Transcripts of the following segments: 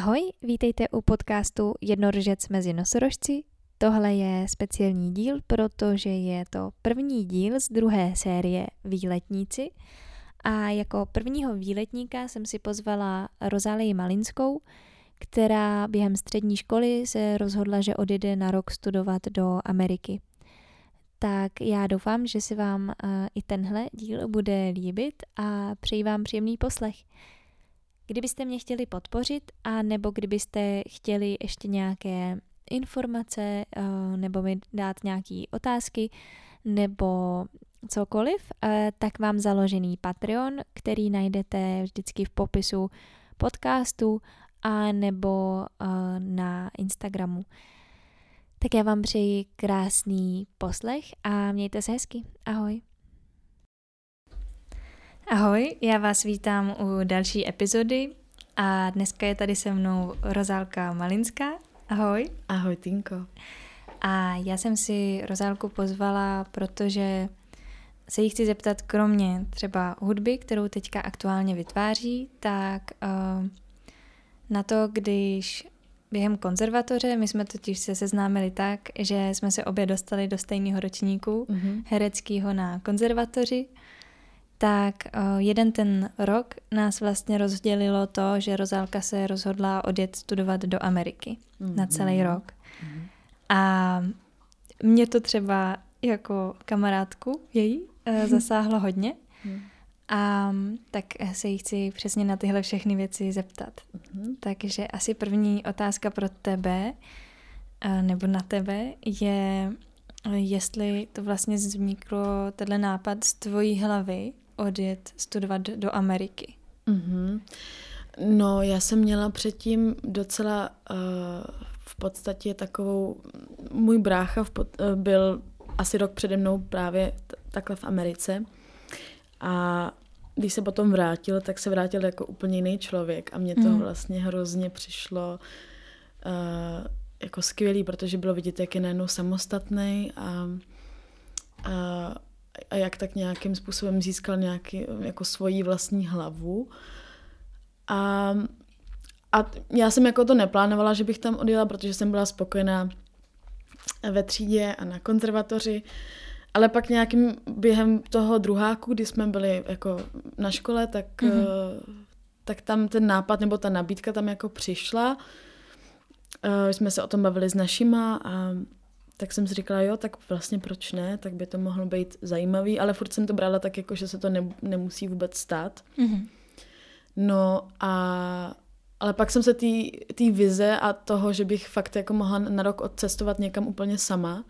Ahoj, vítejte u podcastu Jednorožec mezi nosorožci. Tohle je speciální díl, protože je to první díl z druhé série Výletníci. A jako prvního výletníka jsem si pozvala Rozálii Malinskou, která během střední školy se rozhodla, že odjede na rok studovat do Ameriky. Tak já doufám, že si vám uh, i tenhle díl bude líbit a přeji vám příjemný poslech. Kdybyste mě chtěli podpořit a nebo kdybyste chtěli ještě nějaké informace uh, nebo mi dát nějaké otázky nebo cokoliv, uh, tak mám založený Patreon, který najdete vždycky v popisu podcastu a nebo uh, na Instagramu. Tak já vám přeji krásný poslech a mějte se hezky. Ahoj. Ahoj, já vás vítám u další epizody a dneska je tady se mnou Rozálka Malinská. Ahoj. Ahoj, Tinko. A já jsem si Rozálku pozvala, protože se jí chci zeptat, kromě třeba hudby, kterou teďka aktuálně vytváří, tak uh, na to, když během konzervatoře, my jsme totiž se seznámili tak, že jsme se obě dostali do stejného ročníku mm-hmm. hereckého na konzervatoři, tak uh, jeden ten rok nás vlastně rozdělilo to, že Rozálka se rozhodla odjet studovat do Ameriky mm-hmm. na celý rok. Mm-hmm. A mě to třeba jako kamarádku její uh, zasáhlo hodně. Mm-hmm. A tak se jí chci přesně na tyhle všechny věci zeptat. Mm-hmm. Takže asi první otázka pro tebe, nebo na tebe, je, jestli to vlastně vzniklo, tenhle nápad z tvojí hlavy odjet studovat do Ameriky. Mm-hmm. No, já jsem měla předtím docela uh, v podstatě takovou, můj brácha v pod, uh, byl asi rok přede mnou právě t- takhle v Americe a když se potom vrátil, tak se vrátil jako úplně jiný člověk a mně to mm. vlastně hrozně přišlo uh, jako skvělý, protože bylo vidět, jak je najednou samostatný a, a, a jak tak nějakým způsobem získal nějaký, jako svoji vlastní hlavu. A, a já jsem jako to neplánovala, že bych tam odjela, protože jsem byla spokojená ve třídě a na konzervatoři. Ale pak nějakým během toho druháku, kdy jsme byli jako na škole, tak, mm-hmm. tak tam ten nápad nebo ta nabídka tam jako přišla. Uh, jsme se o tom bavili s našima a tak jsem si říkala, jo, tak vlastně proč ne, tak by to mohlo být zajímavý, ale furt jsem to brala tak jako, že se to ne, nemusí vůbec stát. Mm-hmm. No a ale pak jsem se té vize a toho, že bych fakt jako mohla na rok odcestovat někam úplně sama,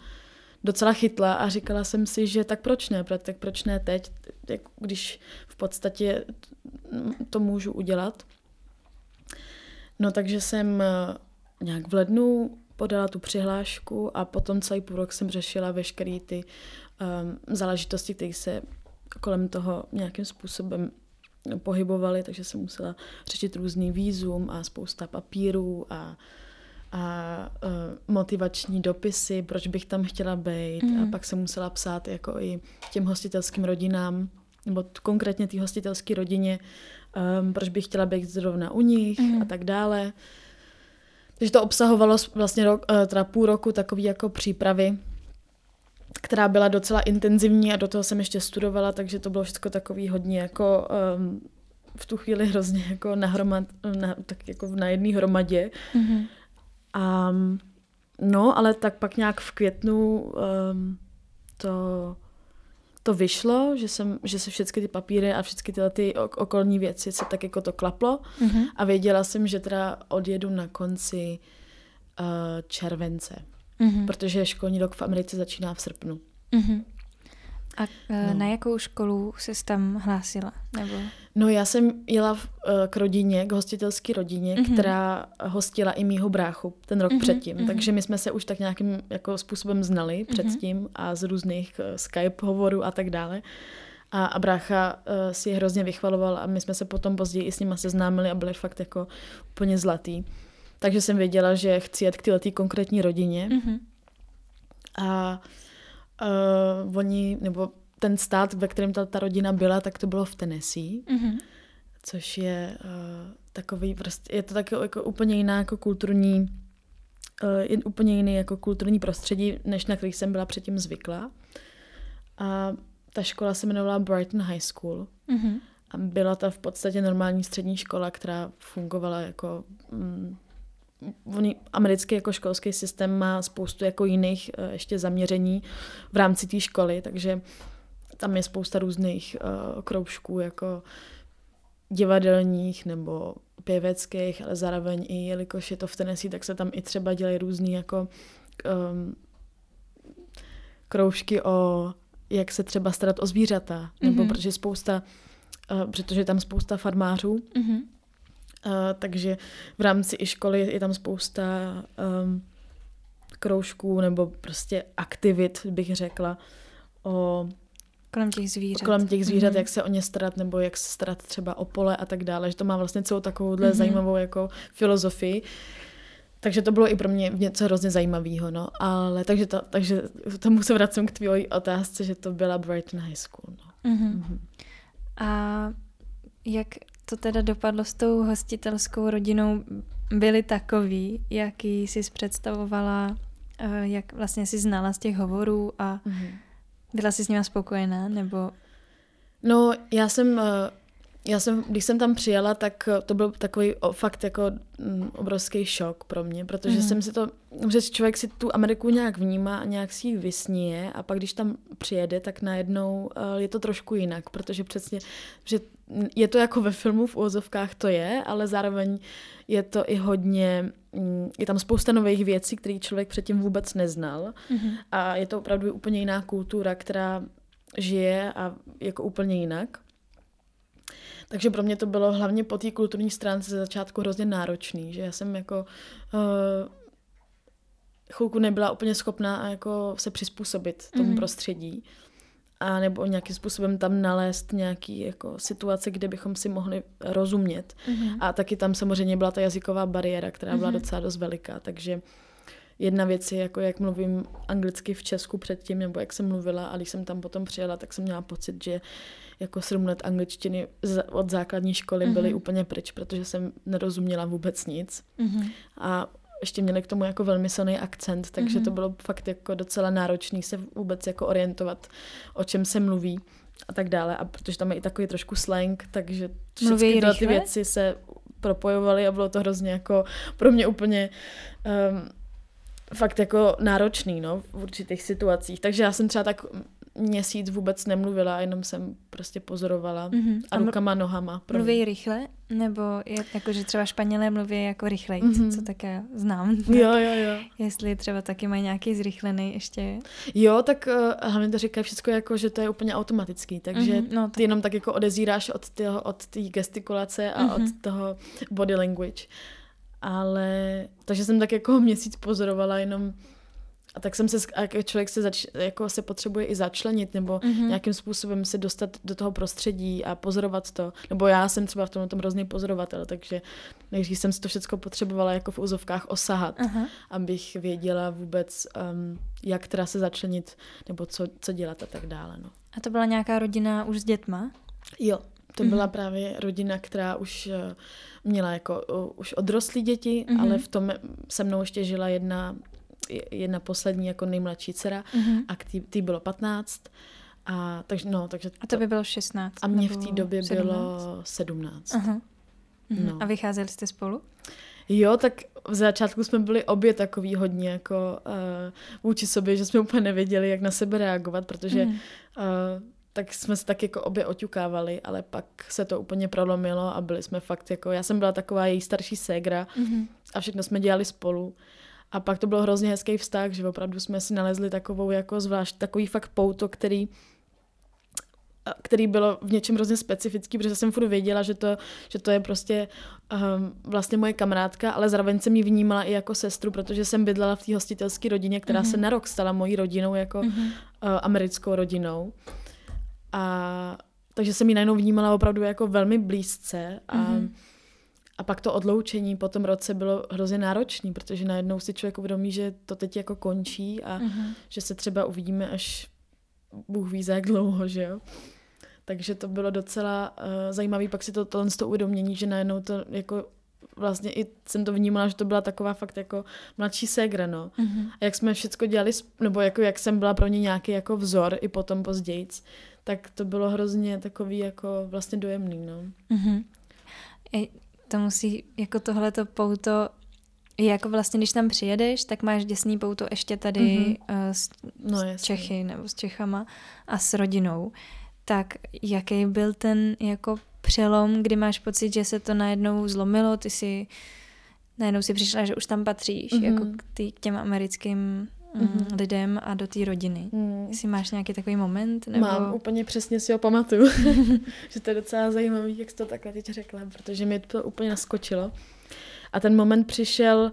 docela chytla a říkala jsem si, že tak proč ne, tak proč ne teď, když v podstatě to můžu udělat. No takže jsem eh, nějak v lednu podala tu přihlášku a potom celý půl rok jsem řešila veškeré ty um, záležitosti, které se kolem toho nějakým způsobem pohybovaly, takže jsem musela řešit různý výzum a spousta papírů a a uh, motivační dopisy, proč bych tam chtěla být mm. a mhm. pak jsem musela psát jako i těm hostitelským rodinám, nebo konkrétně té hostitelské rodině, um, proč bych chtěla být zrovna u nich mm. a tak dále. Takže to obsahovalo vlastně rok, uh, teda půl roku takový jako přípravy, která byla docela intenzivní a do toho jsem ještě studovala, takže to bylo všechno takový hodně jako um, v tu chvíli hrozně jako nahromad, na, tak jako na jedné hromadě. Mm-hmm. A, no, ale tak pak nějak v květnu um, to, to vyšlo, že, jsem, že se všechny ty papíry a všechny tyhle ty okolní věci se tak jako to klaplo mm-hmm. a věděla jsem, že teda odjedu na konci uh, července, mm-hmm. protože školní rok v Americe začíná v srpnu. Mm-hmm. A uh, no. na jakou školu jsi tam hlásila? Nebo? No já jsem jela v, uh, k rodině, k hostitelské rodině, mm-hmm. která hostila i mýho bráchu ten rok mm-hmm. předtím. Mm-hmm. Takže my jsme se už tak nějakým jako způsobem znali mm-hmm. předtím a z různých uh, Skype hovorů a tak dále. A, a brácha uh, si je hrozně vychvaloval a my jsme se potom později i s nima seznámili a byli fakt jako úplně zlatý. Takže jsem věděla, že chci jet k této konkrétní rodině. Mm-hmm. A uh, oni, nebo ten stát, ve kterém ta, ta rodina byla, tak to bylo v Tennessee. Mm-hmm. což je uh, takový prostě, je to taky jako úplně jiná jako kulturní, uh, je úplně jiný jako kulturní prostředí, než na který jsem byla předtím zvyklá. A ta škola se jmenovala Brighton High School. Mm-hmm. A byla to v podstatě normální střední škola, která fungovala jako... Mm, americký jako školský systém má spoustu jako jiných uh, ještě zaměření v rámci té školy, takže tam je spousta různých uh, kroužků, jako divadelních nebo pěveckých, ale zároveň i jelikož je to v Tennessee, tak se tam i třeba dělají různý jako um, kroužky o jak se třeba starat o zvířata, mm-hmm. nebo mhm. protože spousta, uh, protože je tam spousta farmářů, mm-hmm. uh, takže v rámci i školy je tam spousta um, kroužků nebo prostě aktivit, bych řekla, o Kolem těch zvířat. Kolem těch zvířat, mm-hmm. jak se o ně starat, nebo jak se starat třeba o pole a tak dále, že to má vlastně celou takovouhle mm-hmm. zajímavou jako filozofii. Takže to bylo i pro mě něco hrozně zajímavého, no. Ale takže, to, takže tomu se vracím k tvojí otázce, že to byla Brighton High School, no. Mm-hmm. Mm-hmm. A jak to teda dopadlo s tou hostitelskou rodinou? Byli takový, jaký jsi představovala, eh, jak vlastně si znala z těch hovorů a mm-hmm byla jsi s nimi spokojená, nebo? No, já jsem, eh, já jsem, když jsem tam přijela, tak eh, to byl takový fakt jako mm, obrovský šok pro mě, protože mm. jsem si to, že člověk si tu Ameriku nějak vnímá a nějak si ji vysníje a pak když tam přijede, tak najednou eh, je to trošku jinak, protože přesně, že je to jako ve filmu v úvozovkách to je, ale zároveň je to i hodně, mm, je tam spousta nových věcí, které člověk předtím vůbec neznal mm-hmm. a je to opravdu úplně jiná kultura, která žije a jako úplně jinak. Takže pro mě to bylo hlavně po té kulturní stránce ze začátku hrozně náročný, že já jsem jako uh, chvilku nebyla úplně schopná jako se přizpůsobit tomu mm-hmm. prostředí a nebo nějakým způsobem tam nalézt nějaký jako situace, kde bychom si mohli rozumět. Mm-hmm. A taky tam samozřejmě byla ta jazyková bariéra, která byla mm-hmm. docela dost veliká, takže jedna věc je, jako jak mluvím anglicky v Česku předtím, nebo jak jsem mluvila a když jsem tam potom přijela, tak jsem měla pocit, že jako sedm let angličtiny od základní školy byly mm-hmm. úplně pryč, protože jsem nerozuměla vůbec nic. Mm-hmm. A ještě měli k tomu jako velmi silný akcent, takže mm-hmm. to bylo fakt jako docela náročný se vůbec jako orientovat, o čem se mluví a tak dále. A protože tam je i takový trošku slang, takže všechny ty věci se propojovaly a bylo to hrozně jako pro mě úplně um, fakt jako náročný, no, v určitých situacích. Takže já jsem třeba tak měsíc vůbec nemluvila, jenom jsem prostě pozorovala mm-hmm. a rukama, nohama. Mluví mě. rychle? Nebo je, jako, že třeba Španělé mluví jako rychleji, mm-hmm. co také znám. Tak jo, jo, jo. Jestli třeba taky mají nějaký zrychlený ještě. Jo, tak uh, hlavně to říká všechno jako, že to je úplně automatický, takže mm-hmm, no, tak. ty jenom tak jako odezíráš od té od gestikulace a mm-hmm. od toho body language. Ale, takže jsem tak jako měsíc pozorovala jenom a tak jsem se, jak člověk se, zač, jako se potřebuje i začlenit nebo mm-hmm. nějakým způsobem se dostat do toho prostředí a pozorovat to. Nebo já jsem třeba v tom, tom hrozný pozorovatel, takže nejdřív jsem si to všechno potřebovala jako v úzovkách osahat, uh-huh. abych věděla vůbec, um, jak teda se začlenit nebo co, co dělat a tak dále. No. A to byla nějaká rodina už s dětma? Jo, to byla mm-hmm. právě rodina, která už uh, měla jako už odrostlí děti, mm-hmm. ale v tom se mnou ještě žila jedna jedna poslední jako nejmladší dcera mm-hmm. a tý bylo 15. A, takže, no, takže to, a to by bylo 16? A mě v té době 17? bylo 17. Uh-huh. Mm-hmm. No. A vycházeli jste spolu? Jo, tak v začátku jsme byli obě takový hodně jako uh, vůči sobě, že jsme úplně nevěděli, jak na sebe reagovat, protože mm. uh, tak jsme se tak jako obě oťukávali, ale pak se to úplně prolomilo a byli jsme fakt jako, já jsem byla taková její starší ségra mm-hmm. a všechno jsme dělali spolu. A pak to bylo hrozně hezký vztah, že opravdu jsme si nalezli takovou jako zvlášť, takový fakt pouto, který který bylo v něčem hrozně specifický, protože jsem furt věděla, že to, že to je prostě um, vlastně moje kamarádka, ale zároveň jsem ji vnímala i jako sestru, protože jsem bydlela v té hostitelské rodině, která mm-hmm. se na rok stala mojí rodinou, jako mm-hmm. uh, americkou rodinou. A takže jsem ji najednou vnímala opravdu jako velmi blízce a mm-hmm a pak to odloučení po tom roce bylo hrozně náročné, protože najednou si člověk uvědomí, že to teď jako končí a uh-huh. že se třeba uvidíme až Bůh ví za jak dlouho, že jo. Takže to bylo docela uh, zajímavé, pak si to tohle to uvědomění, že najednou to jako vlastně i jsem to vnímala, že to byla taková fakt jako mladší ségra, no. Mm-hmm. A jak jsme všechno dělali, nebo jako jak jsem byla pro ně nějaký jako vzor i potom později, tak to bylo hrozně takový jako vlastně dojemný, no. Mm-hmm. I to musí, jako tohleto pouto jako vlastně, když tam přijedeš, tak máš děsný pouto ještě tady mm-hmm. uh, s, no, s Čechy nebo s Čechama a s rodinou. Tak jaký byl ten jako přelom, kdy máš pocit, že se to najednou zlomilo, ty si najednou si přišla, že už tam patříš, mm-hmm. jako k, tý, k těm americkým mm-hmm. lidem a do té rodiny. Mm. Jestli máš nějaký takový moment? Nebo... Mám, úplně přesně si ho pamatuju. že to je docela zajímavý, jak jsi to takhle teď řekla, protože mi to úplně naskočilo. A ten moment přišel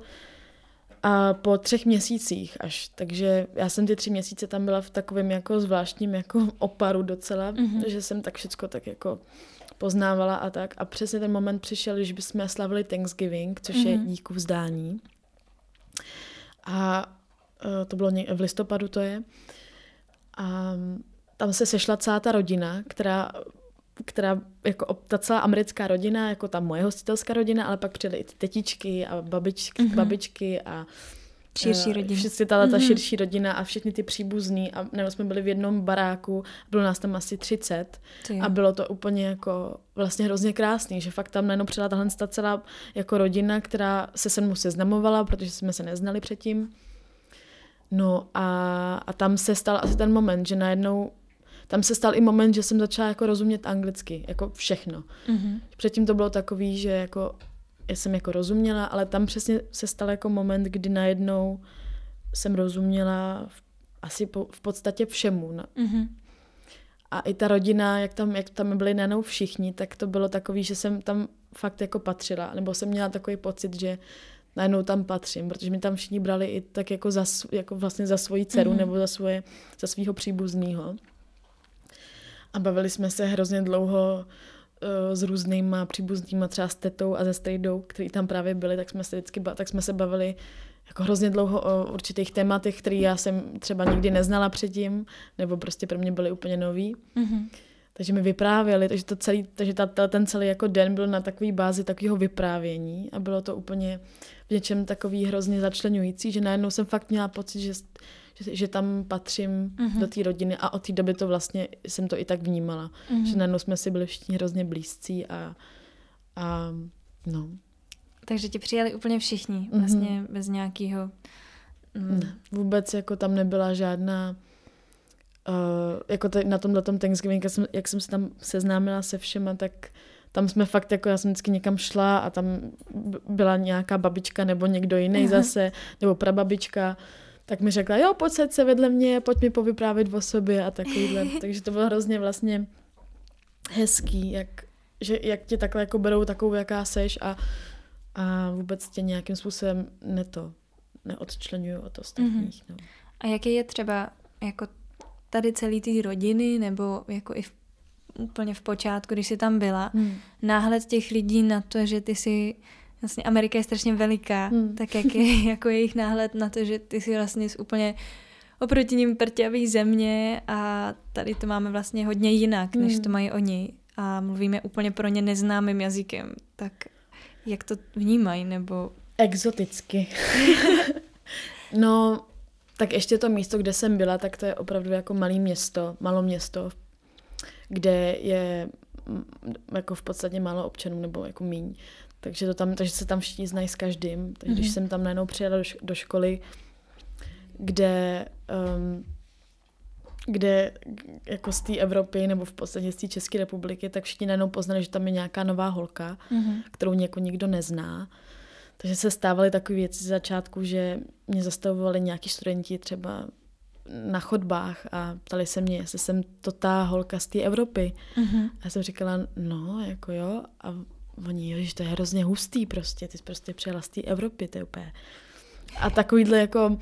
a po třech měsících až. Takže já jsem ty tři měsíce tam byla v takovém jako zvláštním jako oparu docela, mm-hmm. že jsem tak všecko tak jako poznávala a tak. A přesně ten moment přišel, když bychom slavili Thanksgiving, což mm-hmm. je mhm. díku vzdání. A to bylo v listopadu to je. A tam se sešla celá ta rodina, která která jako ta celá americká rodina, jako ta moje hostitelská rodina, ale pak přijeli i ty tetičky a babičky, mm-hmm. babičky a širší eh, rodina. Všichni ta, ta mm-hmm. širší rodina a všechny ty příbuzní a nebo jsme byli v jednom baráku, bylo nás tam asi 30 a bylo to úplně jako vlastně hrozně krásný, že fakt tam najednou přijela tahle ta celá jako rodina, která se se mnou seznamovala, protože jsme se neznali předtím. No a, a tam se stal asi ten moment, že najednou tam se stal i moment, že jsem začala jako rozumět anglicky, jako všechno. Mm-hmm. Předtím to bylo takový, že jako já jsem jako rozuměla, ale tam přesně se stal jako moment, kdy najednou jsem rozuměla v, asi po, v podstatě všemu. No. Mm-hmm. A i ta rodina, jak tam, jak tam byli najednou všichni, tak to bylo takový, že jsem tam fakt jako patřila, nebo jsem měla takový pocit, že najednou tam patřím, protože mi tam všichni brali i tak jako, za, jako vlastně za svoji dceru mm-hmm. nebo za, svoje, za svého příbuzného. A bavili jsme se hrozně dlouho uh, s různýma příbuznýma, třeba s tetou a ze strejdou, který tam právě byli, tak jsme se vždycky tak jsme se bavili jako hrozně dlouho o určitých tématech, které já jsem třeba nikdy neznala předtím, nebo prostě pro mě byly úplně nový. Mm-hmm. Takže mi vyprávěli, takže, to celý, takže ta, ten celý jako den byl na takové bázi takového vyprávění a bylo to úplně v něčem takový hrozně začlenující, že najednou jsem fakt měla pocit, že, že, že tam patřím mm-hmm. do té rodiny a od té doby to vlastně jsem to i tak vnímala, mm-hmm. že najednou jsme si byli všichni hrozně blízcí a, a no. Takže ti přijali úplně všichni, mhm. vlastně mm-hmm. bez nějakého... Mm. Ne, vůbec jako tam nebyla žádná uh, jako t- na tomhle tom Thanksgiving, jak jsem, jak jsem se tam seznámila se všema, tak tam jsme fakt, jako já jsem vždycky někam šla a tam byla nějaká babička nebo někdo jiný uh-huh. zase, nebo prababička, tak mi řekla, jo, pojď se vedle mě, pojď mi povyprávět o sobě a takovýhle. Takže to bylo hrozně vlastně hezký, jak, že, jak tě takhle jako berou takovou, jaká seš a, a vůbec tě nějakým způsobem neto, neodčlenují od ostatních. Mm-hmm. No. A jaký je třeba jako tady celý ty rodiny, nebo jako i v, úplně v počátku, když jsi tam byla, hmm. náhled těch lidí na to, že ty si vlastně Amerika je strašně veliká, hmm. tak jak je jako jejich náhled na to, že ty si vlastně z úplně oproti ním prťavý země a tady to máme vlastně hodně jinak, než hmm. to mají oni a mluvíme úplně pro ně neznámým jazykem, tak jak to vnímají, nebo... Exoticky. no, tak ještě to místo, kde jsem byla, tak to je opravdu jako malé město, malo město, kde je jako v podstatě málo občanů nebo jako míň. Takže, to tam, takže se tam všichni znají s každým. Takže mm-hmm. když mhm. jsem tam najednou přijela do, do školy, kde, um, kde jako z té Evropy nebo v podstatě z té České republiky, tak všichni najednou poznali, že tam je nějaká nová holka, mm-hmm. kterou něko nikdo nezná. Takže se stávaly takové věci z začátku, že mě zastavovali nějaký studenti třeba na chodbách a ptali se mě, jestli jsem to ta holka z té Evropy. Mm-hmm. A já jsem říkala, no, jako jo. A oni, jo, že to je hrozně hustý prostě, ty jsi prostě přijela z té Evropy, to je úplně. A takovýhle jako,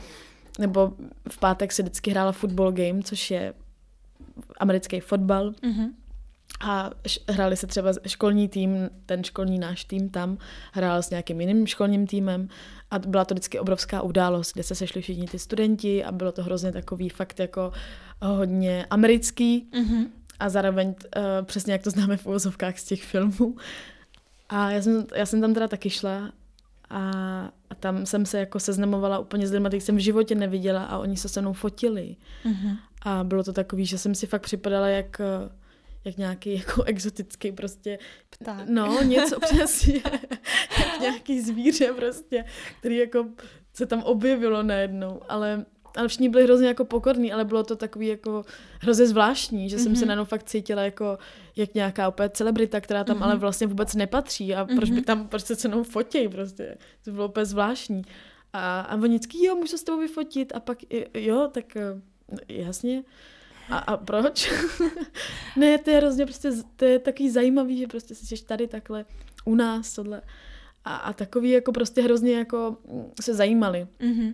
nebo v pátek se vždycky hrála football game, což je americký fotbal. Mm-hmm. A hráli se třeba školní tým, ten školní náš tým tam hrál s nějakým jiným školním týmem a byla to vždycky obrovská událost, kde se sešli všichni ty studenti a bylo to hrozně takový fakt jako hodně americký. Mm-hmm. a zároveň uh, přesně jak to známe v uvozovkách z těch filmů. A já jsem, já jsem tam teda taky šla a, a tam jsem se jako seznamovala úplně s lidmi, kterých jsem v životě neviděla a oni se se mnou fotili. Mm-hmm. A bylo to takový, že jsem si fakt připadala jak, jak nějaký jako exotický prostě, Pták. no něco přesně, jak nějaký zvíře prostě, který jako se tam objevilo najednou, ale ale všichni byli hrozně jako pokorní, ale bylo to takový jako hrozně zvláštní, že jsem mm-hmm. se najednou fakt cítila jako jak nějaká opět celebrita, která tam mm-hmm. ale vlastně vůbec nepatří a mm-hmm. proč by mhm. tam, proč se cenou fotí prostě, to bylo úplně zvláštní. A, a oni vždycky, jo, můžu s tebou vyfotit a pak, jo, tak eh, jasně. A, a proč? ne, to je hrozně prostě, to je takový zajímavý, že prostě jsi tady takhle u nás, tohle. A, a takový jako prostě hrozně jako se zajímali. Mm-hmm.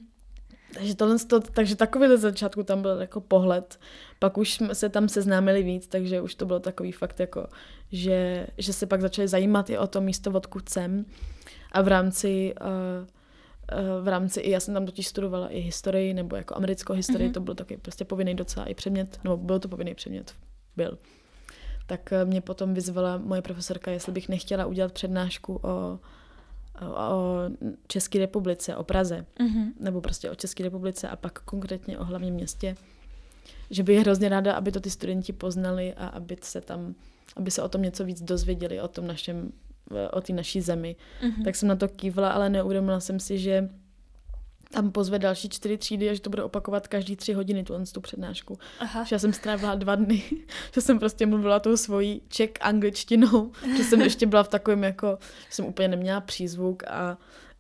Takže, tohle, to, takže takový ze začátku tam byl jako pohled. Pak už jsme se tam seznámili víc, takže už to bylo takový fakt jako, že, že se pak začali zajímat i o to místo, odkud jsem. A v rámci, uh, v rámci, i já jsem tam totiž studovala i historii, nebo jako americkou historii, mm-hmm. to byl taky prostě povinný docela i předmět, nebo byl to povinný předmět, byl. Tak eh, mě potom vyzvala moje profesorka, jestli bych nechtěla udělat přednášku o o České republice, o Praze, mm-hmm. nebo prostě o České republice a pak konkrétně o hlavním městě. Že by je hrozně ráda, aby to ty studenti poznali a aby se tam, aby se o tom něco víc dozvěděli, o tom našem, o té naší zemi. Mm-hmm. Tak jsem na to kývla, ale neuvědomila jsem si, že tam pozve další čtyři třídy a že to bude opakovat každý tři hodiny tu, tu přednášku. Aha. Že já jsem strávila dva dny, že jsem prostě mluvila tou svojí ček angličtinou, že jsem ještě byla v takovém jako, že jsem úplně neměla přízvuk a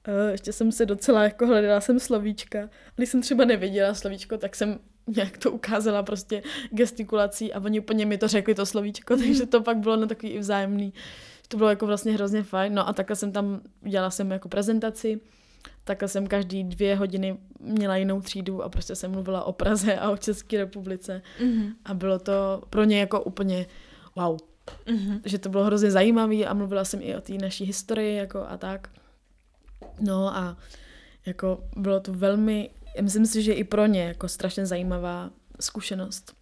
uh, ještě jsem se docela jako hledala jsem slovíčka. Když jsem třeba nevěděla slovíčko, tak jsem nějak to ukázala prostě gestikulací a oni úplně mi to řekli to slovíčko, takže to pak bylo na takový i vzájemný. To bylo jako vlastně hrozně fajn. No a takhle jsem tam, dělala jsem jako prezentaci, takhle jsem každý dvě hodiny měla jinou třídu a prostě jsem mluvila o Praze a o České republice. Mm-hmm. A bylo to pro ně jako úplně wow. Mm-hmm. Že to bylo hrozně zajímavé a mluvila jsem i o té naší historii jako a tak. No a jako bylo to velmi, myslím si, že i pro ně jako strašně zajímavá zkušenost.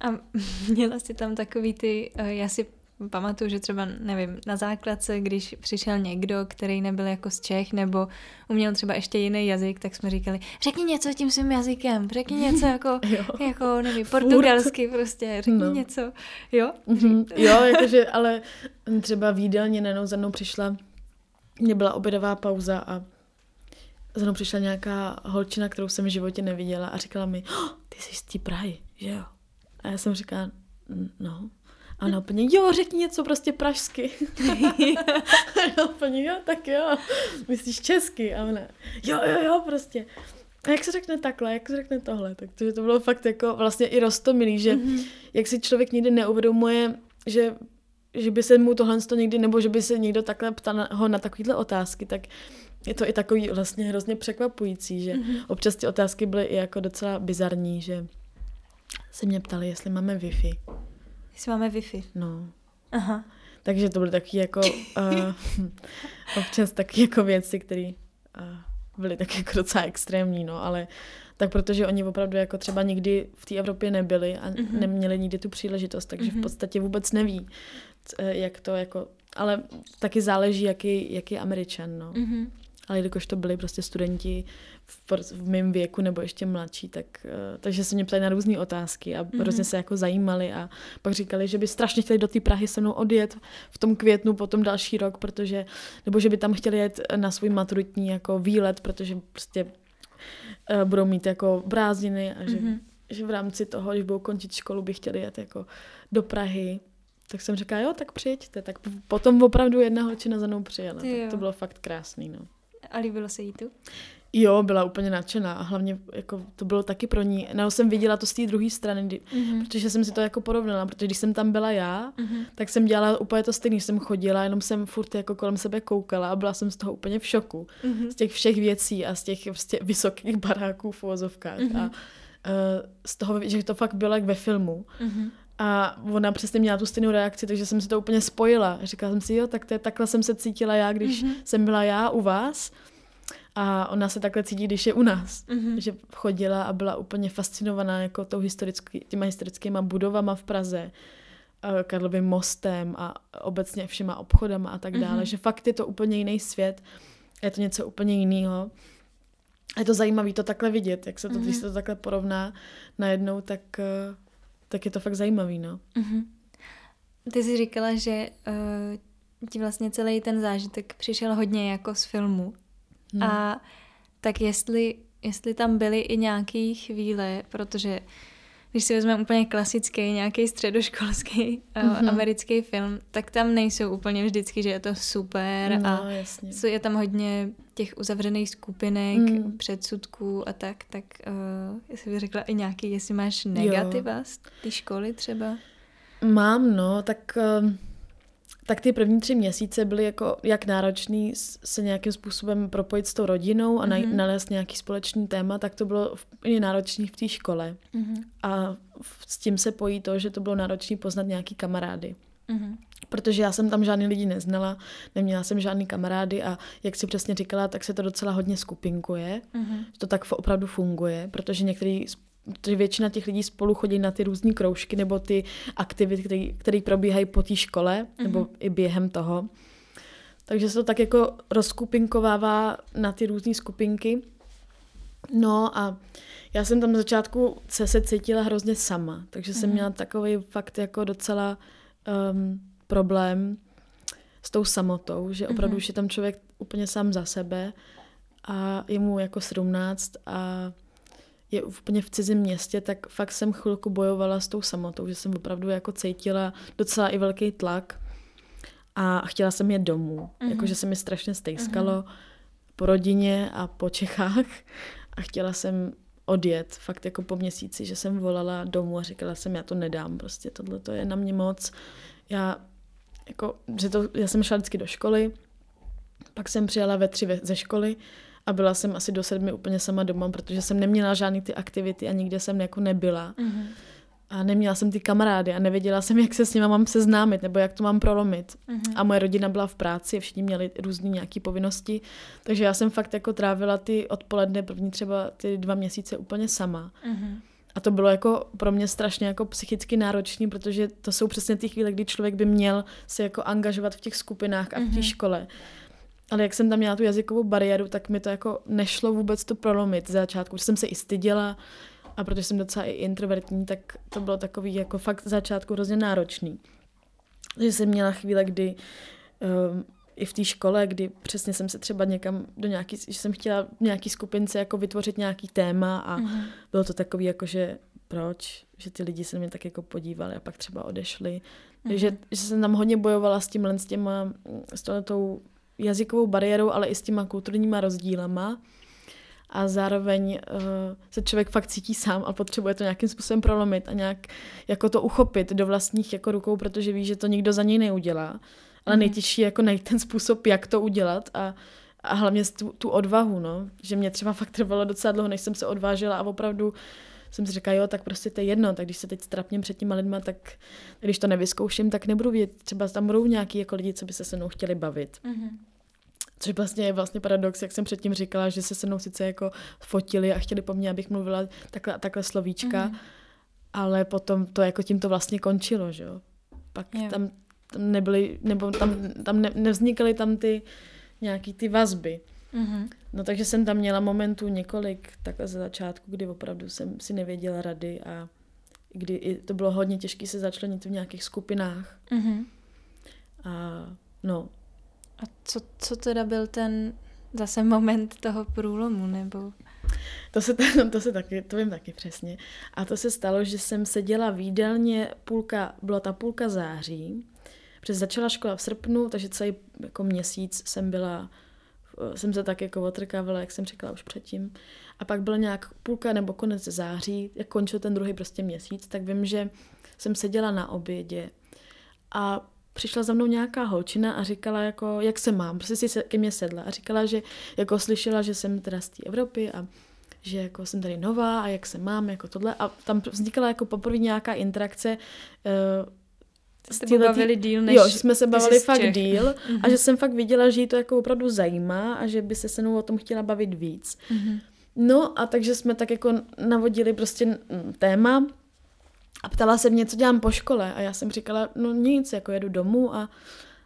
A měla jsi tam takový ty, eh, já si pamatuju, že třeba, nevím, na základce, když přišel někdo, který nebyl jako z Čech, nebo uměl třeba ještě jiný jazyk, tak jsme říkali, řekni něco tím svým jazykem, řekni něco jako, jako nevím, portugalsky prostě, řekni no. něco, jo? Mm-hmm. Jo, jakože, ale třeba v jídelně najednou za mnou přišla, mě byla obědová pauza a za mnou přišla nějaká holčina, kterou jsem v životě neviděla a říkala mi, oh, ty jsi z té Prahy, že jo? A já jsem říkala, no, a ona úplně, jo, řekni něco prostě pražsky. a ona úplně, jo, tak jo. Myslíš česky? A ona, jo, jo, jo, prostě. A jak se řekne takhle, jak se řekne tohle? Tak to, to bylo fakt jako vlastně i rostomilý, že mm-hmm. jak si člověk nikdy neuvědomuje, že, že by se mu tohle to někdy, nebo že by se někdo takhle ptal na, ho na takovýhle otázky, tak je to i takový vlastně hrozně překvapující, že mm-hmm. občas ty otázky byly i jako docela bizarní, že se mě ptali, jestli máme Wi-Fi. Jestli máme Wi-Fi. No. Aha. Takže to byly taky jako uh, občas taky jako věci, které uh, byly taky jako docela extrémní, no, ale tak protože oni opravdu jako třeba nikdy v té Evropě nebyli a mm-hmm. neměli nikdy tu příležitost, takže mm-hmm. v mhm. podstatě vůbec neví, jak to jako, ale taky záleží, jaký, jaký je Američan, no. Mm-hmm. Ale jelikož to byli prostě studenti v, v mém věku nebo ještě mladší, tak, uh, takže se mě ptali na různé otázky a mm-hmm. hrozně se jako zajímali a pak říkali, že by strašně chtěli do té Prahy se mnou odjet v tom květnu potom další rok, protože, nebo že by tam chtěli jet na svůj maturitní jako výlet, protože prostě uh, budou mít jako brázdniny a že, mm-hmm. že v rámci toho, když budou končit školu, by chtěli jet jako do Prahy tak jsem říkala, jo, tak přijďte. Tak potom opravdu jedna holčina za mnou přijela. Tak to bylo fakt krásný, no. A líbilo se jí tu? Jo, byla úplně nadšená a hlavně jako, to bylo taky pro ní. No, jsem viděla to z té druhé strany, kdy, mm-hmm. protože jsem si to jako porovnala, protože když jsem tam byla já, mm-hmm. tak jsem dělala úplně to stejné, jsem chodila, jenom jsem furt jako kolem sebe koukala a byla jsem z toho úplně v šoku. Mm-hmm. Z těch všech věcí a z těch prostě vysokých baráků v uvozovkách. Mm-hmm. A uh, z toho, že to fakt bylo jak ve filmu. Mm-hmm. A ona přesně měla tu stejnou reakci, takže jsem si to úplně spojila. Říkala jsem si, jo, tak to je, takhle jsem se cítila já, když mm-hmm. jsem byla já u vás. A ona se takhle cítí, když je u nás. Mm-hmm. Že chodila a byla úplně fascinovaná jako tou historický, těma historickýma budovama v Praze. eh, Karlovým mostem a obecně všema obchodama a tak dále, mm-hmm. že fakt je to úplně jiný svět, je to něco úplně jiného. A je to zajímavé to takhle vidět, jak se to, mm-hmm. když se to takhle porovná najednou, tak, eh, tak je to fakt zajímavý, no. Mm-hmm. Ty jsi říkala, že uh, ti vlastně celý ten zážitek přišel hodně jako z filmu. Hmm. A tak jestli, jestli tam byly i nějaké chvíle, protože když si vezmeme úplně klasický, nějaký středoškolský mm-hmm. americký film, tak tam nejsou úplně vždycky, že je to super no, a jasně. je tam hodně těch uzavřených skupinek, mm. předsudků a tak, tak uh, jestli bych řekla i nějaký, jestli máš negativa jo. z té školy třeba? Mám, no, tak... Uh tak ty první tři měsíce byly jako jak náročný se nějakým způsobem propojit s tou rodinou a mm-hmm. nalézt nějaký společný téma, tak to bylo i náročný v té škole. Mm-hmm. A s tím se pojí to, že to bylo náročné poznat nějaký kamarády. Mm-hmm. Protože já jsem tam žádný lidi neznala, neměla jsem žádný kamarády a jak si přesně říkala, tak se to docela hodně skupinkuje. Mm-hmm. To tak opravdu funguje, protože některý protože většina těch lidí spolu chodí na ty různé kroužky nebo ty aktivity, které probíhají po té škole mm-hmm. nebo i během toho. Takže se to tak jako rozkupinkovává na ty různé skupinky. No a já jsem tam na začátku se, se cítila hrozně sama, takže mm-hmm. jsem mhm. měla takový fakt jako docela um, problém s tou samotou, že opravdu mm-hmm. už je tam člověk úplně sám za sebe a je mu jako 17 a je úplně v cizím městě, tak fakt jsem chvilku bojovala s tou samotou, že jsem opravdu jako cítila docela i velký tlak a chtěla jsem je domů. Mm-hmm. Jakože se mi strašně stejskalo mm-hmm. po rodině a po Čechách a chtěla jsem odjet fakt jako po měsíci, že jsem volala domů a říkala jsem, já to nedám prostě, tohle to je na mě moc. Já jako, že to, já jsem šla vždycky do školy, pak jsem přijela ve tři ze školy a byla jsem asi do sedmi úplně sama doma, protože jsem neměla žádný ty aktivity a nikde jsem jako nebyla. Mm-hmm. A neměla jsem ty kamarády a nevěděla jsem, jak se s nimi mám seznámit nebo jak to mám prolomit. Mm-hmm. A moje rodina byla v práci, všichni měli různé nějaké povinnosti, takže já jsem fakt jako trávila ty odpoledne, první třeba ty dva měsíce úplně sama. Mm-hmm. A to bylo jako pro mě strašně jako psychicky náročné, protože to jsou přesně ty chvíle, kdy člověk by měl se jako angažovat v těch skupinách a v té mm-hmm. škole. Ale jak jsem tam měla tu jazykovou bariéru, tak mi to jako nešlo vůbec to prolomit z začátku. Jsem se i styděla a protože jsem docela i introvertní, tak to bylo takový jako fakt z začátku hrozně náročný. Takže jsem měla chvíle, kdy um, i v té škole, kdy přesně jsem se třeba někam do nějaký, že jsem chtěla v nějaký skupince jako vytvořit nějaký téma a mm-hmm. bylo to takový jako, že proč, že ty lidi se na mě tak jako podívali a pak třeba odešli. Mm-hmm. Takže že jsem tam hodně bojovala s tímhle, s těma, s tohletou jazykovou bariérou, ale i s těma kulturníma rozdílama. A zároveň uh, se člověk fakt cítí sám a potřebuje to nějakým způsobem prolomit a nějak jako to uchopit do vlastních jako rukou, protože ví, že to nikdo za něj neudělá. Ale mm. nejtěžší je jako najít ten způsob, jak to udělat a, a hlavně tu, tu odvahu, no. Že mě třeba fakt trvalo docela dlouho, než jsem se odvážila a opravdu jsem si říkala, jo, tak prostě to je jedno, tak když se teď strapním před těma lidma, tak když to nevyzkouším, tak nebudu vědět, třeba tam budou nějaký jako lidi, co by se se mnou chtěli bavit. Mm-hmm. Což vlastně je vlastně paradox, jak jsem předtím říkala, že se se mnou sice jako fotili a chtěli po mně, abych mluvila takhle, takhle slovíčka, mm-hmm. ale potom to jako tím to vlastně končilo, že jo. Pak yeah. tam, tam nebyly, nebo tam, tam ne, nevznikaly tam ty nějaký ty vazby. Mm-hmm. No takže jsem tam měla momentů několik takhle za začátku, kdy opravdu jsem si nevěděla rady a kdy i to bylo hodně těžké se začlenit v nějakých skupinách. Mm-hmm. A no. A co, co teda byl ten zase moment toho průlomu, nebo? To se, to se taky, to vím taky přesně. A to se stalo, že jsem seděla v jídelně půlka, byla ta půlka září, protože začala škola v srpnu, takže celý jako měsíc jsem byla jsem se tak jako otrkávala, jak jsem říkala už předtím. A pak byla nějak půlka nebo konec září, jak končil ten druhý prostě měsíc, tak vím, že jsem seděla na obědě a přišla za mnou nějaká holčina a říkala jako, jak se mám, prostě si se, ke mně sedla a říkala, že jako slyšela, že jsem teda z té Evropy a že jako jsem tady nová a jak se mám, jako tohle a tam vznikala jako poprvé nějaká interakce uh, Jste bavili díl, než Jo, že jsme se bavili fakt Čech. díl a mhm. že jsem fakt viděla, že jí to jako opravdu zajímá a že by se se mnou o tom chtěla bavit víc. Mm-hmm. No a takže jsme tak jako navodili prostě téma A ptala se mě, co dělám po škole a já jsem říkala, no nic, jako jedu domů a,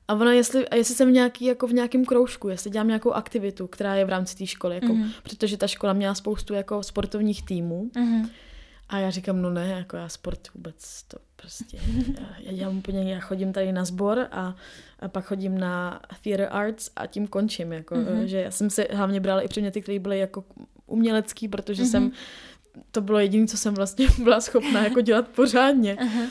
a ona, jestli, a jestli jsem v, nějaký, jako v nějakém kroužku, jestli dělám nějakou aktivitu, která je v rámci té školy, jako, mm-hmm. protože ta škola měla spoustu jako sportovních týmů. Mm-hmm. A já říkám, no ne, jako já sport vůbec to prostě, já, já dělám úplně, já chodím tady na sbor a, a pak chodím na theater arts a tím končím, jako, mm-hmm. že já jsem si hlavně brala i předměty, které byly jako umělecký, protože mm-hmm. jsem, to bylo jediné, co jsem vlastně byla schopná jako dělat pořádně. Uh-huh.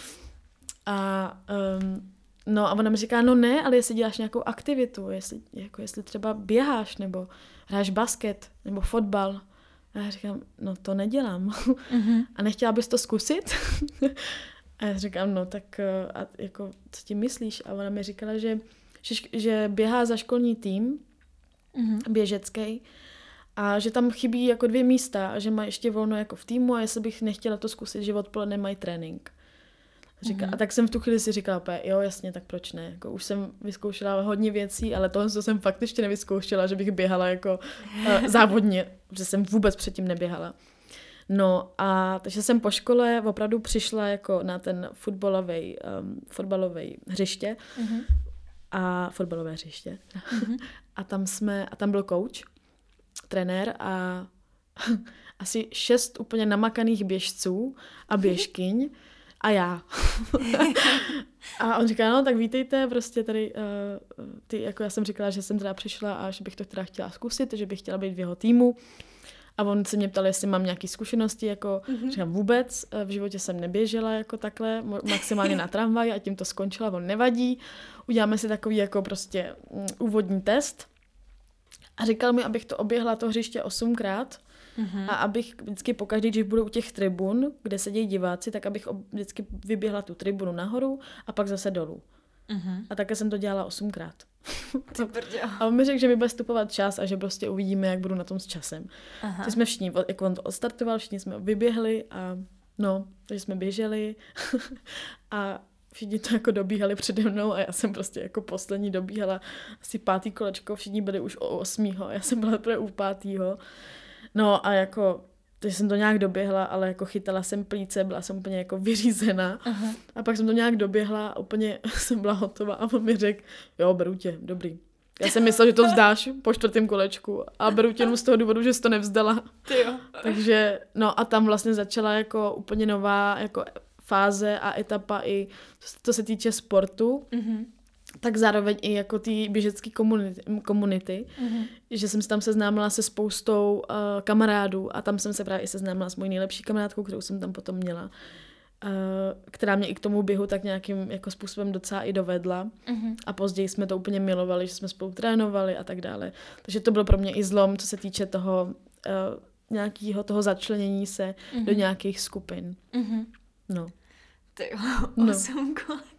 A um, no a ona mi říká, no ne, ale jestli děláš nějakou aktivitu, jestli, jako jestli třeba běháš, nebo hraješ basket, nebo fotbal, a já říkám, no to nedělám. Uh-huh. A nechtěla bys to zkusit? a já říkám, no tak eh, a jako, co ti myslíš? A ona mi říkala, že, že, že běhá za školní tým, uh-huh. běžecký, a že tam chybí jako dvě místa a že má ještě volno jako v týmu a jestli bych nechtěla to zkusit, že odpoledne mají trénink. Říká, mm-hmm. A tak jsem v tu chvíli si říkala, jo jasně, tak proč ne. Jako už jsem vyzkoušela hodně věcí, ale tohle co jsem fakt ještě nevyzkoušela, že bych běhala jako uh, závodně, že jsem vůbec předtím neběhala. No a takže jsem po škole opravdu přišla jako na ten fotbalový um, fotbalový hřiště mm-hmm. a fotbalové hřiště. Mm-hmm. a tam jsme, a tam byl coach trenér a asi šest úplně namakaných běžců a běžkyň a já. a on říká, no tak vítejte, prostě tady, uh, ty, jako já jsem říkala, že jsem teda přišla a že bych to teda chtěla zkusit, že bych chtěla být v jeho týmu. A on se mě ptal, jestli mám nějaké zkušenosti, jako mm-hmm. říkám vůbec, eh, v životě jsem neběžela jako takhle, maximálně na tramvaj a tím to skončila, on nevadí. Uděláme si takový jako prostě um, úvodní test a říkal mi, abych to oběhla to hřiště osmkrát mm-hmm. a abych vždycky pokaždý, když budu u těch tribun, kde sedějí diváci, tak abych vždycky vyběhla tu tribunu nahoru a pak zase dolů. Mm-hmm. A také jsem to dělala osmkrát. a on mi řekl, že mi bude stupovat čas a že prostě uvidíme, jak budu na tom s časem. Aha. jsme všichni, jako on to odstartoval, všichni jsme vyběhli a no, takže jsme běželi a všichni to jako dobíhali přede mnou a já jsem prostě jako poslední dobíhala asi pátý kolečko, všichni byli už o osmýho já jsem byla teprve u pátýho. No a jako takže jsem to nějak doběhla, ale jako chytala jsem plíce, byla jsem úplně jako vyřízená. Aha. A pak jsem to nějak doběhla a úplně jsem byla hotová a on mi řekl, jo, beru tě, dobrý. Já jsem myslela, že to vzdáš po čtvrtém kolečku a beru tě jenom z toho důvodu, že jsi to nevzdala. Ty jo. Takže, no a tam vlastně začala jako úplně nová jako fáze a etapa i to se týče sportu, mm-hmm. Tak zároveň i jako ty běžecké komunity, komunity mm-hmm. že jsem se tam seznámila se spoustou uh, kamarádů a tam jsem se právě i seznámila s mojí nejlepší kamarádkou, kterou jsem tam potom měla, uh, která mě i k tomu běhu tak nějakým jako způsobem docela i dovedla mm-hmm. a později jsme to úplně milovali, že jsme spolu trénovali a tak dále. Takže to bylo pro mě i zlom, co se týče toho uh, nějakého toho začlenění se mm-hmm. do nějakých skupin. Mm-hmm. No. Ty no. osm koleček.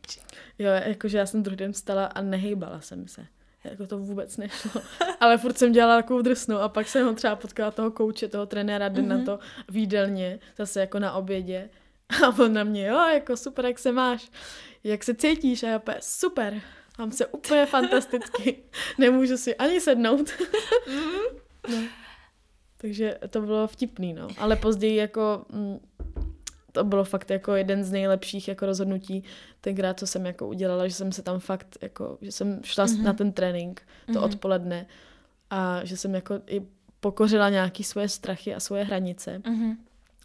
Jo, jakože já jsem druhý den vstala a nehejbala jsem se. Jako to vůbec nešlo. Ale furt jsem dělala takovou drsnou a pak jsem ho třeba potkala toho kouče, toho trenéra, den mm-hmm. na mhm. to výdelně, zase jako na obědě. A on na mě, jo, jako super, jak se máš, jak se cítíš? A já opět, super, mám se úplně fantasticky, nemůžu si ani sednout. mm-hmm. no. Takže to bylo vtipný, no. Ale později jako mm, to bylo fakt jako jeden z nejlepších jako rozhodnutí tenkrát, co jsem jako udělala, že jsem se tam fakt jako, že jsem šla mm-hmm. na ten trénink to mm-hmm. odpoledne a že jsem jako i pokořila nějaký svoje strachy a svoje hranice. Mm-hmm.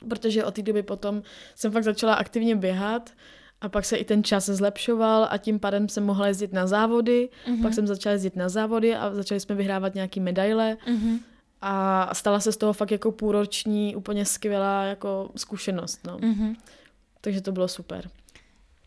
Protože od té doby potom jsem fakt začala aktivně běhat a pak se i ten čas zlepšoval a tím pádem jsem mohla jezdit na závody. Mm-hmm. Pak jsem začala jezdit na závody a začali jsme vyhrávat nějaký medaile. Mm-hmm a stala se z toho fakt jako půlroční úplně skvělá jako zkušenost, no. Mm-hmm. Takže to bylo super.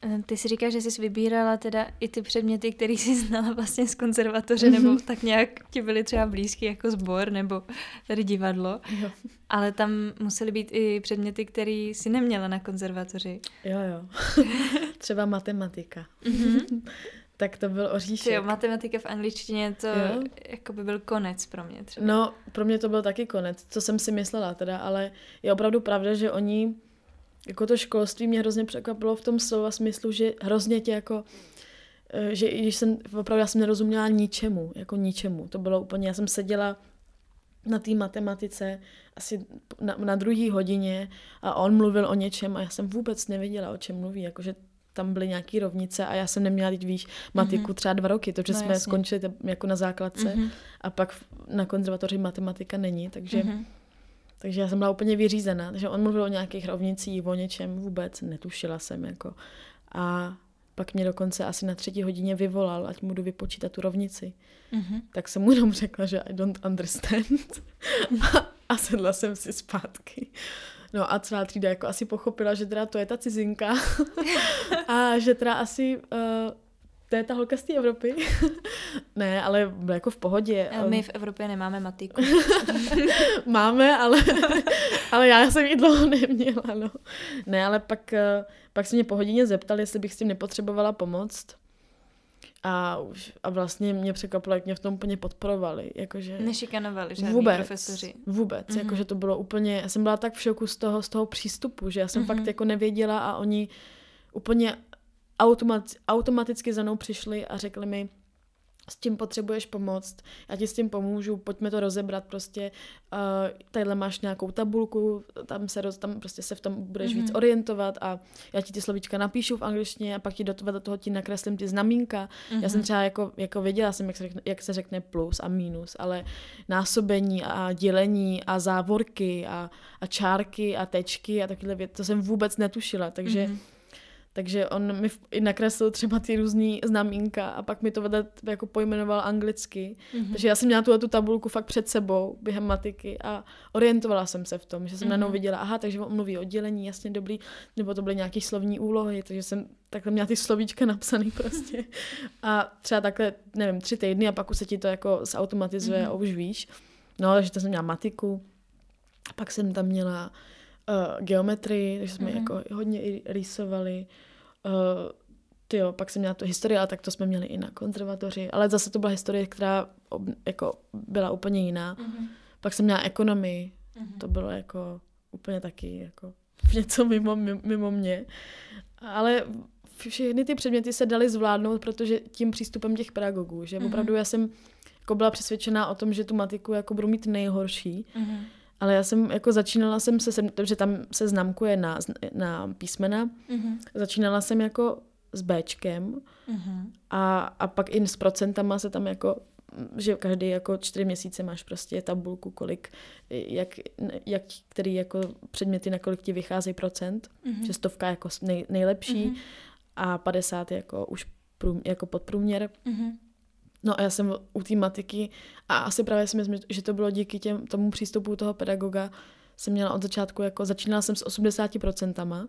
Eh, ty si říkáš, že jsi vybírala teda i ty předměty, které jsi znala vlastně z konzervatoře, mm-hmm. nebo tak nějak ti byly třeba blízky jako sbor, nebo tady divadlo. Jo. Ale tam musely být i předměty, které jsi neměla na konzervatoři. Jo, jo. třeba matematika. Tak to byl oříšek. Jo, matematika v angličtině to jo? jako by byl konec pro mě třeba. No, pro mě to byl taky konec, co jsem si myslela teda, ale je opravdu pravda, že oni, jako to školství mě hrozně překvapilo v tom slova smyslu, že hrozně tě jako, eh, že i když jsem, opravdu já jsem nerozuměla ničemu, jako ničemu. To bylo úplně, já jsem seděla na té matematice asi na, na druhé hodině a on mluvil o něčem a já jsem vůbec nevěděla, o čem mluví, jakože tam byly nějaké rovnice a já jsem neměla, teď víš, matiku mm-hmm. třeba dva roky, to, že no, jsme jasně. skončili jako na základce mm-hmm. a pak na konzervatoři matematika není, takže, mm-hmm. takže já jsem byla úplně vyřízená, takže on mluvil o nějakých rovnicích, o něčem vůbec, netušila jsem jako a pak mě dokonce asi na třetí hodině vyvolal, ať mu jdu vypočítat tu rovnici. Mm-hmm. Tak jsem mu jenom řekla, že I don't understand. a, a sedla jsem si zpátky. No a celá třída jako asi pochopila, že teda to je ta cizinka a že teda asi uh, to je ta holka z té Evropy. ne, ale jako v pohodě. My v Evropě nemáme matiku. Máme, ale, ale já jsem ji dlouho neměla. No. Ne, ale pak, uh, pak se mě po hodině zeptali, jestli bych s tím nepotřebovala pomoct. A, už, a vlastně mě překvapilo, jak mě v tom úplně podporovali. Jakože Nešikanovali žádný vůbec, profesoři. Vůbec, mm-hmm. jakože to bylo úplně, já jsem byla tak v šoku z toho, z toho přístupu, že já jsem mm-hmm. fakt jako nevěděla a oni úplně automat, automaticky za mnou přišli a řekli mi, s tím potřebuješ pomoct, já ti s tím pomůžu, pojďme to rozebrat prostě, uh, tadyhle máš nějakou tabulku, tam se, roz, tam prostě se v tom budeš mm-hmm. víc mhm. orientovat a já ti ty slovíčka napíšu v angličtině a pak ti do, do toho ti nakreslím ty znamínka. Mm-hmm. Já jsem mhm. třeba jako, jako věděla jsem, jak se, řekne, jak se řekne plus a minus, ale násobení a dělení a závorky a, a čárky a tečky a takové věci, to jsem vůbec netušila, takže mm-hmm takže on mi i nakreslil třeba ty různý znamínka a pak mi to vedle jako pojmenoval anglicky. Mm-hmm. Takže já jsem měla tu, tu tabulku fakt před sebou během matiky a orientovala jsem se v tom, že jsem mm-hmm. najednou viděla, aha, takže on mluví o dělení, jasně dobrý, nebo to byly nějaké slovní úlohy, takže jsem takhle měla ty slovíčka napsané prostě. A třeba takhle, nevím, tři týdny a pak už se ti to jako zautomatizuje mm-hmm. a už víš. No, takže to jsem měla matiku. A pak jsem tam měla uh, geometrii, takže jsme mm-hmm. jako hodně i rýsovali. Uh, tyjo, pak jsem měla tu historii, ale tak to jsme měli i na konzervatoři. Ale zase to byla historie, která ob, jako byla úplně jiná. Mm-hmm. Pak jsem měla ekonomii. Mm-hmm. To bylo jako úplně taky jako něco mimo, mimo mě. Ale všechny ty předměty se daly zvládnout, protože tím přístupem těch pedagogů, že mm-hmm. opravdu já jsem jako byla přesvědčená o tom, že tu matiku jako budu mít nejhorší. Mm-hmm. Ale já jsem jako začínala jsem se, protože tam se znamkuje na, na písmena, mm-hmm. začínala jsem jako s Bčkem mm-hmm. a, a pak i s procentama se tam jako že každý jako čtyři měsíce máš prostě tabulku, kolik, jak, jak který jako předměty, na kolik ti vycházejí procent, mm-hmm. že stovka jako nej, nejlepší mm-hmm. a 50 jako už prům, jako podprůměr. Mm-hmm. No a já jsem u té matiky a asi právě si myslím, že to bylo díky těm, tomu přístupu toho pedagoga, jsem měla od začátku, jako začínala jsem s 80%,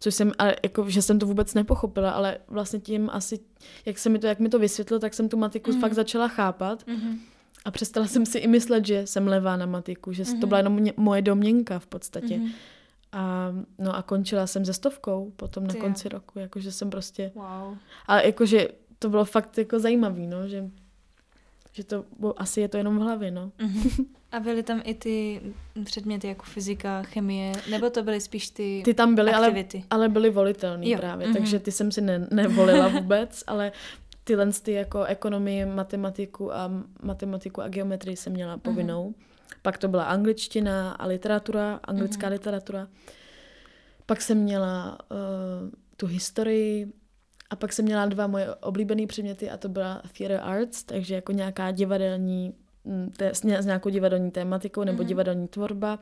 což jsem, ale jako, že jsem to vůbec nepochopila, ale vlastně tím asi, jak se mi to, jak mi to vysvětlil, tak jsem tu matiku mm. fakt začala chápat mm-hmm. a přestala jsem si i myslet, že jsem levá na matiku, že mm-hmm. to mhm. byla jenom mě, moje domněnka v podstatě. Mm-hmm. A, no a končila jsem ze stovkou potom na Ty konci jo. roku, jakože jsem prostě... Wow. Ale jakože to bylo fakt jako zajímavý, no, že, že to bo, asi je to jenom v hlavě, no. Uh-huh. A byly tam i ty předměty jako fyzika, chemie, nebo to byly spíš ty Ty tam byly, ale, ale byly volitelné právě, uh-huh. takže ty jsem si ne, nevolila vůbec, ale tyhle ty jako ekonomii, matematiku a matematiku a geometrii jsem měla povinnou. Uh-huh. Pak to byla angličtina a literatura, anglická uh-huh. literatura. Pak jsem měla uh, tu historii, a pak jsem měla dva moje oblíbené předměty a to byla theater arts, takže jako nějaká divadelní, mm, te, s nějakou divadelní tématikou nebo mm-hmm. divadelní tvorba.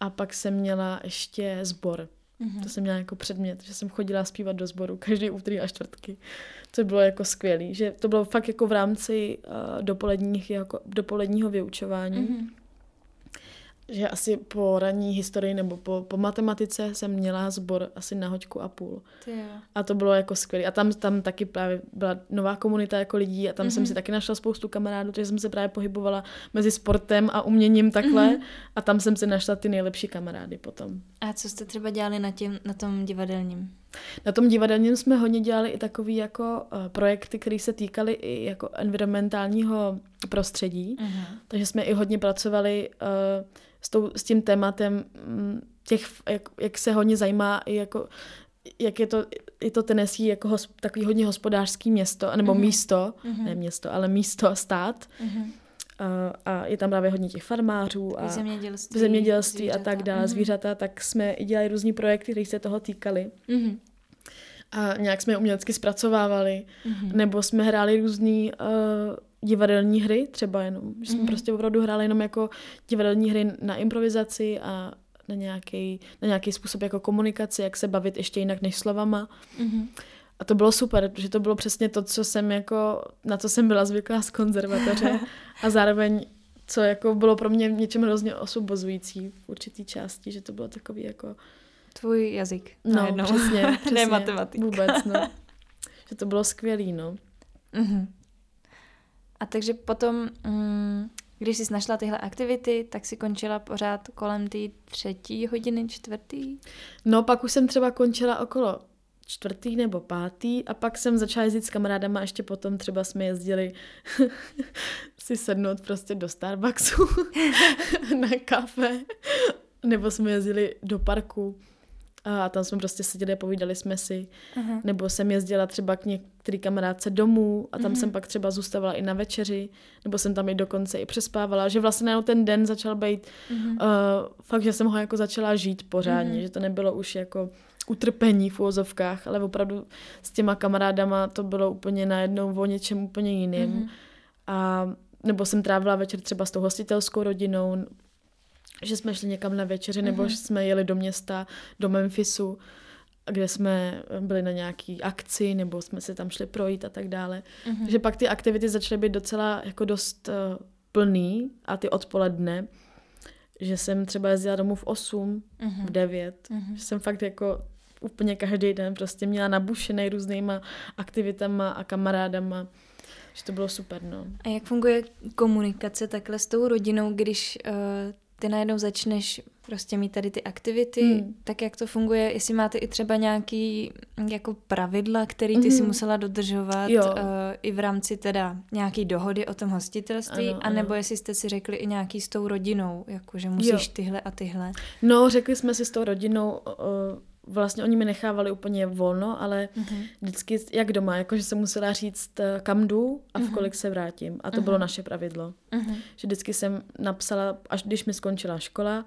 A pak jsem měla ještě sbor. Mm-hmm. To jsem měla jako předmět, že jsem chodila zpívat do sboru každý úterý a čtvrtky. To bylo jako skvělý, že to bylo fakt jako v rámci uh, dopoledních, jako, dopoledního vyučování. Mm-hmm že asi po ranní historii nebo po, po matematice jsem měla sbor asi na hoďku a půl. A to bylo jako skvělé. A tam, tam taky právě byla nová komunita jako lidí a tam mm-hmm. jsem si taky našla spoustu kamarádů, takže jsem se právě pohybovala mezi sportem a uměním takhle mm-hmm. a tam jsem si našla ty nejlepší kamarády potom. A co jste třeba dělali na, tím, na tom divadelním? Na tom divadelním jsme hodně dělali i takové jako uh, projekty, které se týkaly i jako environmentálního prostředí. Mm-hmm. Takže jsme i hodně pracovali uh, s, tou, s tím tématem mm, těch, jak, jak se hodně zajímá i jako jak je to, je to Tennessee jako hos, takový hodně hospodářský město, nebo mm-hmm. místo, mm-hmm. ne město, ale místo, stát. Mm-hmm. A je tam právě hodně těch farmářů a zemědělství, zemědělství zvířata. a tak dále, mm-hmm. zvířata, tak jsme i dělali různý projekty, které se toho týkaly. Mm-hmm. A nějak jsme je umělecky zpracovávali, mm-hmm. nebo jsme hráli různý uh, divadelní hry, třeba jenom, že jsme mm-hmm. prostě opravdu hráli jenom jako divadelní hry na improvizaci a na nějaký, na nějaký způsob jako komunikaci, jak se bavit ještě jinak než slovama. Mm-hmm. A to bylo super, protože to bylo přesně to, co jsem jako, na co jsem byla zvyklá z konzervatoře a zároveň co jako bylo pro mě něčem hrozně osvobozující v určitý části, že to bylo takový jako... Tvůj jazyk. No, jednou. přesně, přesně. ne matematika. Vůbec, no. že to bylo skvělý, no. Uh-huh. A takže potom, mm, když jsi našla tyhle aktivity, tak si končila pořád kolem té třetí hodiny, čtvrtý? No, pak už jsem třeba končila okolo čtvrtý nebo pátý a pak jsem začala jezdit s kamarádama a ještě potom třeba jsme jezdili si sednout prostě do Starbucksu na kafe nebo jsme jezdili do parku a tam jsme prostě seděli a povídali jsme si. Aha. Nebo jsem jezdila třeba k některý kamarádce domů a tam uh-huh. jsem pak třeba zůstávala i na večeři, nebo jsem tam i dokonce i přespávala, že vlastně ten den začal být uh, fakt, že jsem ho jako začala žít pořádně, uh-huh. že to nebylo už jako utrpení v úvozovkách, ale opravdu s těma kamarádama to bylo úplně najednou o něčem úplně jiným. Mm-hmm. A nebo jsem trávila večer třeba s tou hostitelskou rodinou, že jsme šli někam na večeři, nebo mm-hmm. jsme jeli do města, do Memphisu, kde jsme byli na nějaký akci, nebo jsme se tam šli projít a tak dále. Mm-hmm. Že pak ty aktivity začaly být docela jako dost uh, plný a ty odpoledne, že jsem třeba jezdila domů v 8, mm-hmm. v 9, mm-hmm. že jsem fakt jako úplně každý den prostě měla nabušený různýma aktivitama a kamarádama. Že to bylo super, no. A jak funguje komunikace takhle s tou rodinou, když uh, ty najednou začneš prostě mít tady ty aktivity, hmm. tak jak to funguje, jestli máte i třeba nějaký jako pravidla, který ty hmm. si musela dodržovat uh, i v rámci teda nějaký dohody o tom hostitelství, ano, anebo ano. jestli jste si řekli i nějaký s tou rodinou, jako že musíš jo. tyhle a tyhle. No, řekli jsme si s tou rodinou, uh, vlastně oni mi nechávali úplně volno, ale mm-hmm. vždycky jak doma, jakože jsem musela říct, eh, kam jdu a v mm-hmm. kolik se vrátím. A to mm-hmm. bylo naše pravidlo. Mm-hmm. Že vždycky jsem napsala, až když mi skončila škola,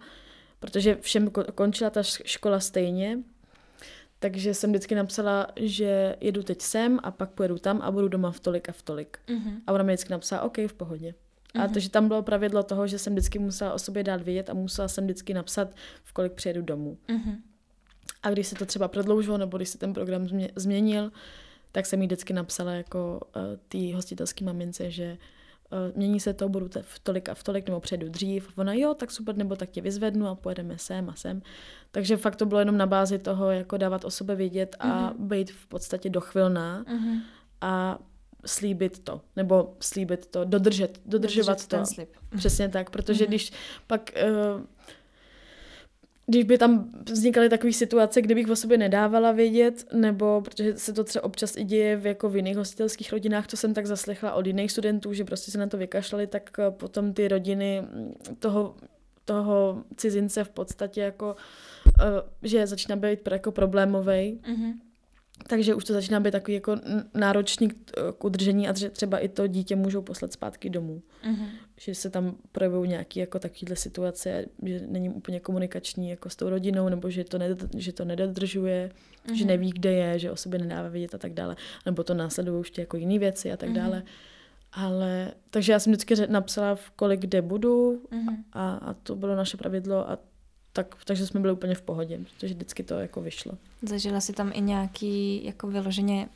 protože všem končila ta škola stejně, takže jsem vždycky napsala, že jedu teď sem a pak pojedu tam a budu doma v tolik a v tolik. Mm-hmm. A ona mi vždycky napsala, OK, v pohodě. Mm-hmm. A mhm. takže tam bylo pravidlo toho, že jsem vždycky musela o sobě dát vědět a musela jsem vždycky napsat, v kolik přijedu domů. Mm-hmm. A když se to třeba prodloužilo, nebo když se ten program změnil, tak jsem jí vždycky napsala jako uh, té hostitelské mamince, že uh, mění se to, budu v tolik a v tolik, nebo přejdu dřív. Ona, jo, tak super, nebo tak tě vyzvednu a pojedeme sem a sem. Takže fakt to bylo jenom na bázi toho, jako dávat o sobě vědět a mm-hmm. být v podstatě dochvilná mm-hmm. a slíbit to, nebo slíbit to, dodržet, dodržovat dodržet to. Ten slib. Přesně tak, protože mm-hmm. když pak uh, když by tam vznikaly takové situace, kdybych o sobě nedávala vědět, nebo protože se to třeba občas i děje v, jako v jiných hostitelských rodinách, to jsem tak zaslechla od jiných studentů, že prostě se na to vykašlali, tak eh, potom ty rodiny mm, toho, toho cizince v podstatě jako, uh, že začíná být jako problémový. Mm-hmm takže už to začíná být takový jako náročný k udržení a že třeba i to dítě můžou poslat zpátky domů. Mm-hmm. Že se tam projevují nějaké jako takovéhle situace, že není úplně komunikační jako s tou rodinou, nebo že to, ne, že to nedodržuje, mm-hmm. že neví, kde je, že o sobě nedává vědět a tak dále. Nebo to následují ještě jako jiné věci a tak mm-hmm. dále. Ale, takže já jsem vždycky napsala, v kolik kde budu mm-hmm. a, a to bylo naše pravidlo a tak, takže jsme byli úplně v pohodě, protože vždycky to jako vyšlo. Zažila si tam i nějaký jako vyloženě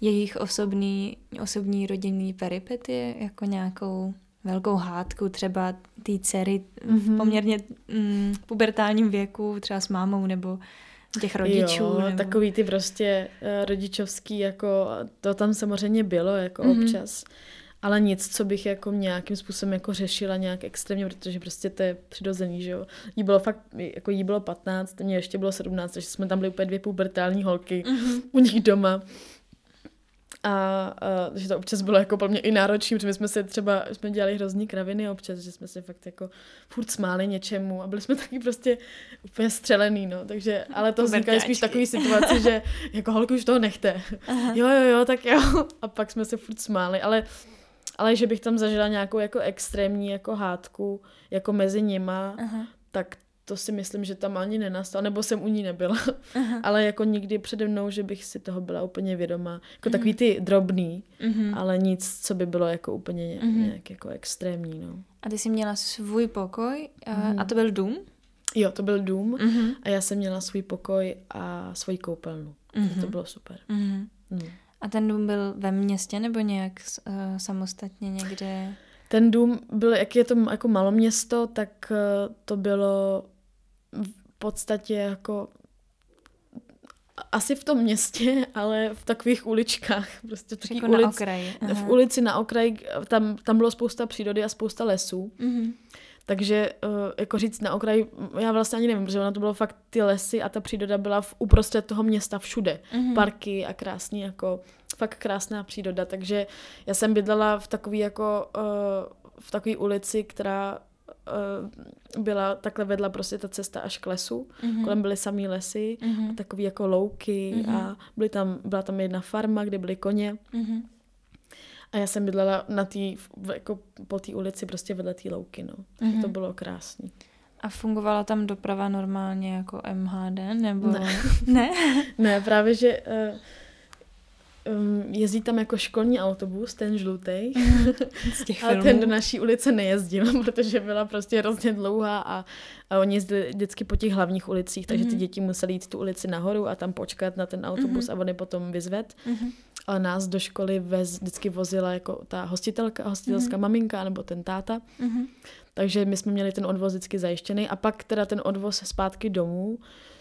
jejich osobní, osobní rodinný peripety, jako nějakou velkou hádku třeba té dcery mm-hmm. v mhm. poměrně mm, pubertálním věku, třeba s mámou nebo těch rodičů. Jo, nebo... takový ty prostě uh, rodičovský, jako to tam samozřejmě bylo, jako mm-hmm. občas ale nic, co bych jako nějakým způsobem jako řešila nějak extrémně, protože prostě to je přirozený, že jo. Jí bylo fakt, jako jí bylo 15, mě ještě bylo 17, takže jsme tam byli úplně dvě pubertální holky mm-hmm. u nich doma. A, a že to občas bylo jako pro mě i náročné, protože my jsme se třeba, jsme dělali hrozný kraviny občas, že jsme se fakt jako furt smáli něčemu a byli jsme taky prostě úplně střelený, no, takže, ale to vznikaly spíš takový situaci, že jako holky už toho nechte. Aha. Jo, jo, jo, tak jo. A pak jsme se furt smáli, ale Ale že bych tam zažila nějakou jako extrémní jako hádku jako mezi nima, Aha. tak to si myslím, že tam ani nenastalo, nebo jsem u ní nebyla, Aha. ale jako nikdy přede mnou, že bych si toho byla úplně vědomá. Jako mm. takový ty drobný, mm-hmm. ale nic, co by bylo jako úplně mm-hmm. nějak jako extrémní, no. A ty jsi měla svůj pokoj mm-hmm. a to byl dům? Jo, to byl dům mm-hmm. a já jsem měla svůj pokoj a svoji koupelnu. Mm-hmm. To bylo super. Mm-hmm. Mm. A ten dům byl ve městě nebo nějak uh, samostatně někde? Ten dům byl, jak je to jako maloměsto, tak uh, to bylo v podstatě jako asi v tom městě, ale v takových uličkách. Prostě v jako ulic, na okraji. Aha. V ulici na okraji, tam, tam bylo spousta přírody a spousta lesů. Mm-hmm. Takže uh, jako říct na okraji, já vlastně ani nevím, protože ono to bylo fakt ty lesy a ta příroda byla v, uprostřed toho města všude. Mm-hmm. Parky a krásný jako, fakt krásná příroda. Takže já jsem bydlela v takový jako, uh, v takové ulici, která uh, byla, takhle vedla prostě ta cesta až k lesu. Mm-hmm. Kolem byly samý lesy mm-hmm. a takový jako louky mm-hmm. a byly tam, byla tam jedna farma, kde byly koně. Mm-hmm. A já jsem bydlela na tý, jako po té ulici prostě vedle té louky, no. Mm-hmm. To bylo krásný. A fungovala tam doprava normálně jako MHD, nebo... Ne. ne? ne, právě, že uh, um, jezdí tam jako školní autobus, ten žlutý. a ten do naší ulice nejezdil, protože byla prostě hrozně dlouhá a, a oni jezdili vždycky po těch hlavních ulicích, takže ty mhm. děti museli jít tu ulici nahoru a tam počkat na ten autobus mm-hmm. a on potom vyzved. Mm-hmm. Nás do školy vez, vždycky vozila jako ta hostitelka, hostitelská mm-hmm. maminka nebo ten táta. Mm-hmm. Takže my jsme měli ten odvoz vždycky zajištěný a pak teda ten odvoz zpátky domů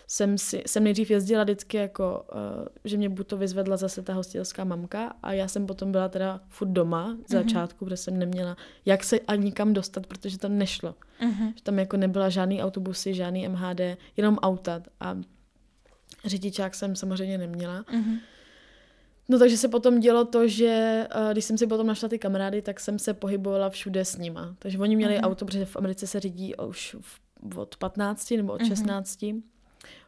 jsem, si, jsem nejdřív jezdila vždycky jako, uh, že mě buď to vyzvedla zase ta hostitelská mamka a já jsem potom byla teda furt doma z mm-hmm. začátku, protože jsem neměla jak se ani nikam dostat, protože to nešlo. Mm-hmm. Že tam jako nebyla žádný autobusy, žádný MHD, jenom auta a řidičák jsem samozřejmě neměla. Mm-hmm. No takže se potom dělo to, že uh, když jsem si potom našla ty kamarády, tak jsem se pohybovala všude s nima. Takže oni měli mm-hmm. auto, protože v Americe se řídí už v, od 15 nebo od mm-hmm. 16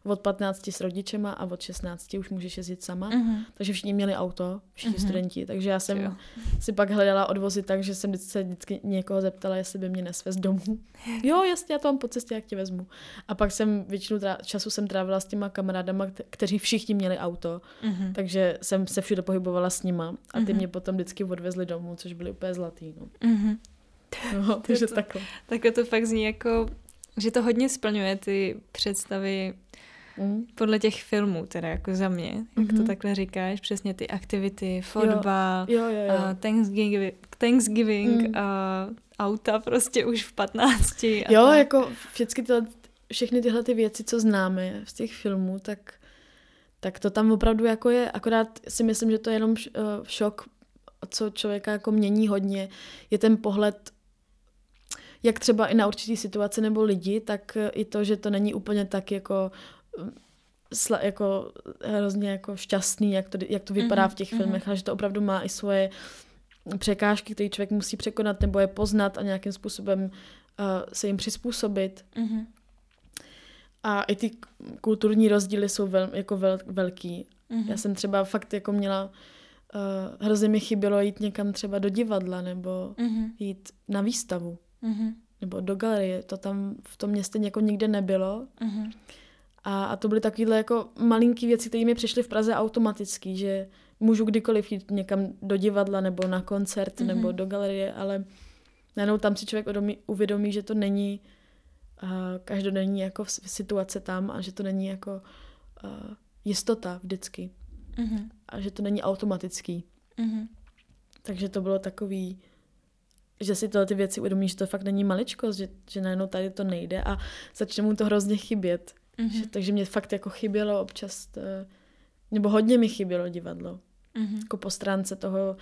od 15 s rodičema a od 16 už můžeš jezdit sama. Uh-huh. Takže všichni měli auto, všichni uh-huh. studenti. Takže já jsem jo. si pak hledala odvozy tak, že jsem se vždycky někoho zeptala, jestli by mě nesvez domů. jo, jasně, já to mám po cestě, jak tě vezmu. A pak jsem většinu trá- času jsem trávila s těma kamarádama, kteří všichni měli auto. Uh-huh. Takže jsem se všude pohybovala s nima a ty uh-huh. mě potom vždycky odvezli domů, což byly úplně zlatý. No. Uh-huh. No, takže to, takhle. Takhle to fakt zní jako, že to hodně splňuje ty představy Mm. Podle těch filmů, teda jako za mě, jak mm-hmm. to mhm. takhle říkáš, přesně ty aktivity, fotbal, jo. Jo, jo, jo. Uh, Thanksgiving, Thanksgiving mm. uh, auta prostě už v 15. jo, tak. jako všechny tyhle, všechny tyhle ty věci, co známe z těch filmů, tak, tak to tam opravdu jako je, akorát si myslím, že to je jenom šok, co člověka jako mění hodně, je ten pohled jak třeba i na určitý situace nebo lidi, tak i to, že to není úplně tak jako sla, jako hrozně jako šťastný, jak to, jak to vypadá mm-hmm, v těch mm-hmm. filmech, ale že to opravdu má i svoje překážky, které člověk musí překonat nebo je poznat a nějakým způsobem uh, se jim přizpůsobit. Mm-hmm. A i ty kulturní rozdíly jsou vel, jako vel, velký. Mm-hmm. Já jsem třeba fakt jako měla, uh, hrozně mi chybělo jít někam třeba do divadla nebo mm-hmm. jít na výstavu. Mm-hmm nebo do galerie, to tam v tom městě jako nikde nebylo. Uh-huh. A, a to byly takovéhle jako malinký věci, které mi přišly v Praze automaticky, že můžu kdykoliv jít někam do divadla nebo na koncert uh-huh. nebo do galerie, ale najednou tam si člověk uvědomí, uvědomí že to není uh, každodenní jako situace tam a že to není jako uh, jistota vždycky. Uh-huh. A že to není automatický. Uh-huh. Takže to bylo takový že si tyhle ty věci uvědomí, že to fakt není maličkost, že, že najednou tady to nejde a začne mu to hrozně chybět. Mm-hmm. Že, takže mě fakt jako chybělo občas, to, nebo hodně mi chybělo divadlo. Mm-hmm. Jako po stránce toho,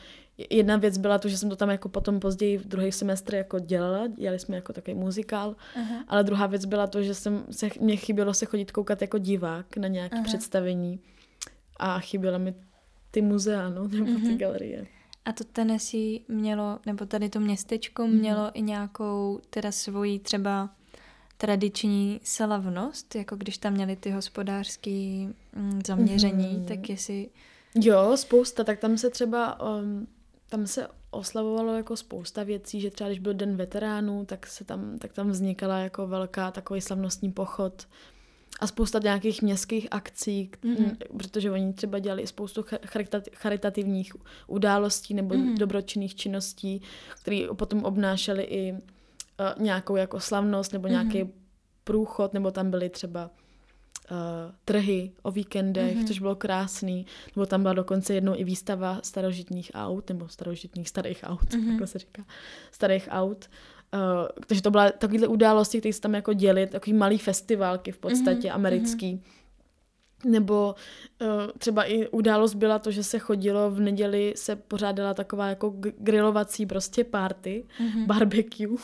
jedna věc byla to, že jsem to tam jako potom později v druhý semestr jako dělala, dělali jsme jako takový muzikál, uh-huh. ale druhá věc byla to, že jsem se, mě chybělo se chodit koukat jako divák na nějaké uh-huh. představení a chybělo mi ty muzea, no, nebo uh-huh. ty galerie. A to Tennessee mělo, nebo tady to městečko mm. mělo i nějakou teda svoji třeba tradiční slavnost, jako když tam měli ty hospodářské mm, zaměření, mm. tak jestli... Jo, spousta, tak tam se třeba um, tam se oslavovalo jako spousta věcí, že třeba když byl den veteránů, tak, se tam, tak tam vznikala jako velká takový slavnostní pochod a spousta nějakých městských akcí, mm-hmm. protože oni třeba dělali spoustu charitativních událostí nebo mm-hmm. dobročinných činností, které potom obnášely i uh, nějakou jako slavnost nebo nějaký mm-hmm. průchod, nebo tam byly třeba uh, trhy o víkendech, mm-hmm. což bylo krásný, nebo tam byla dokonce jednou i výstava starožitních aut, nebo starožitních starých aut, mm-hmm. takhle se říká, starých aut. Uh, takže to byla takovýhle události, které se tam jako děli, takový malý festivalky v podstatě mm-hmm. americký. Mm-hmm. Nebo uh, třeba i událost byla to, že se chodilo v neděli, se pořádala taková jako grilovací prostě party, mm-hmm. barbecue.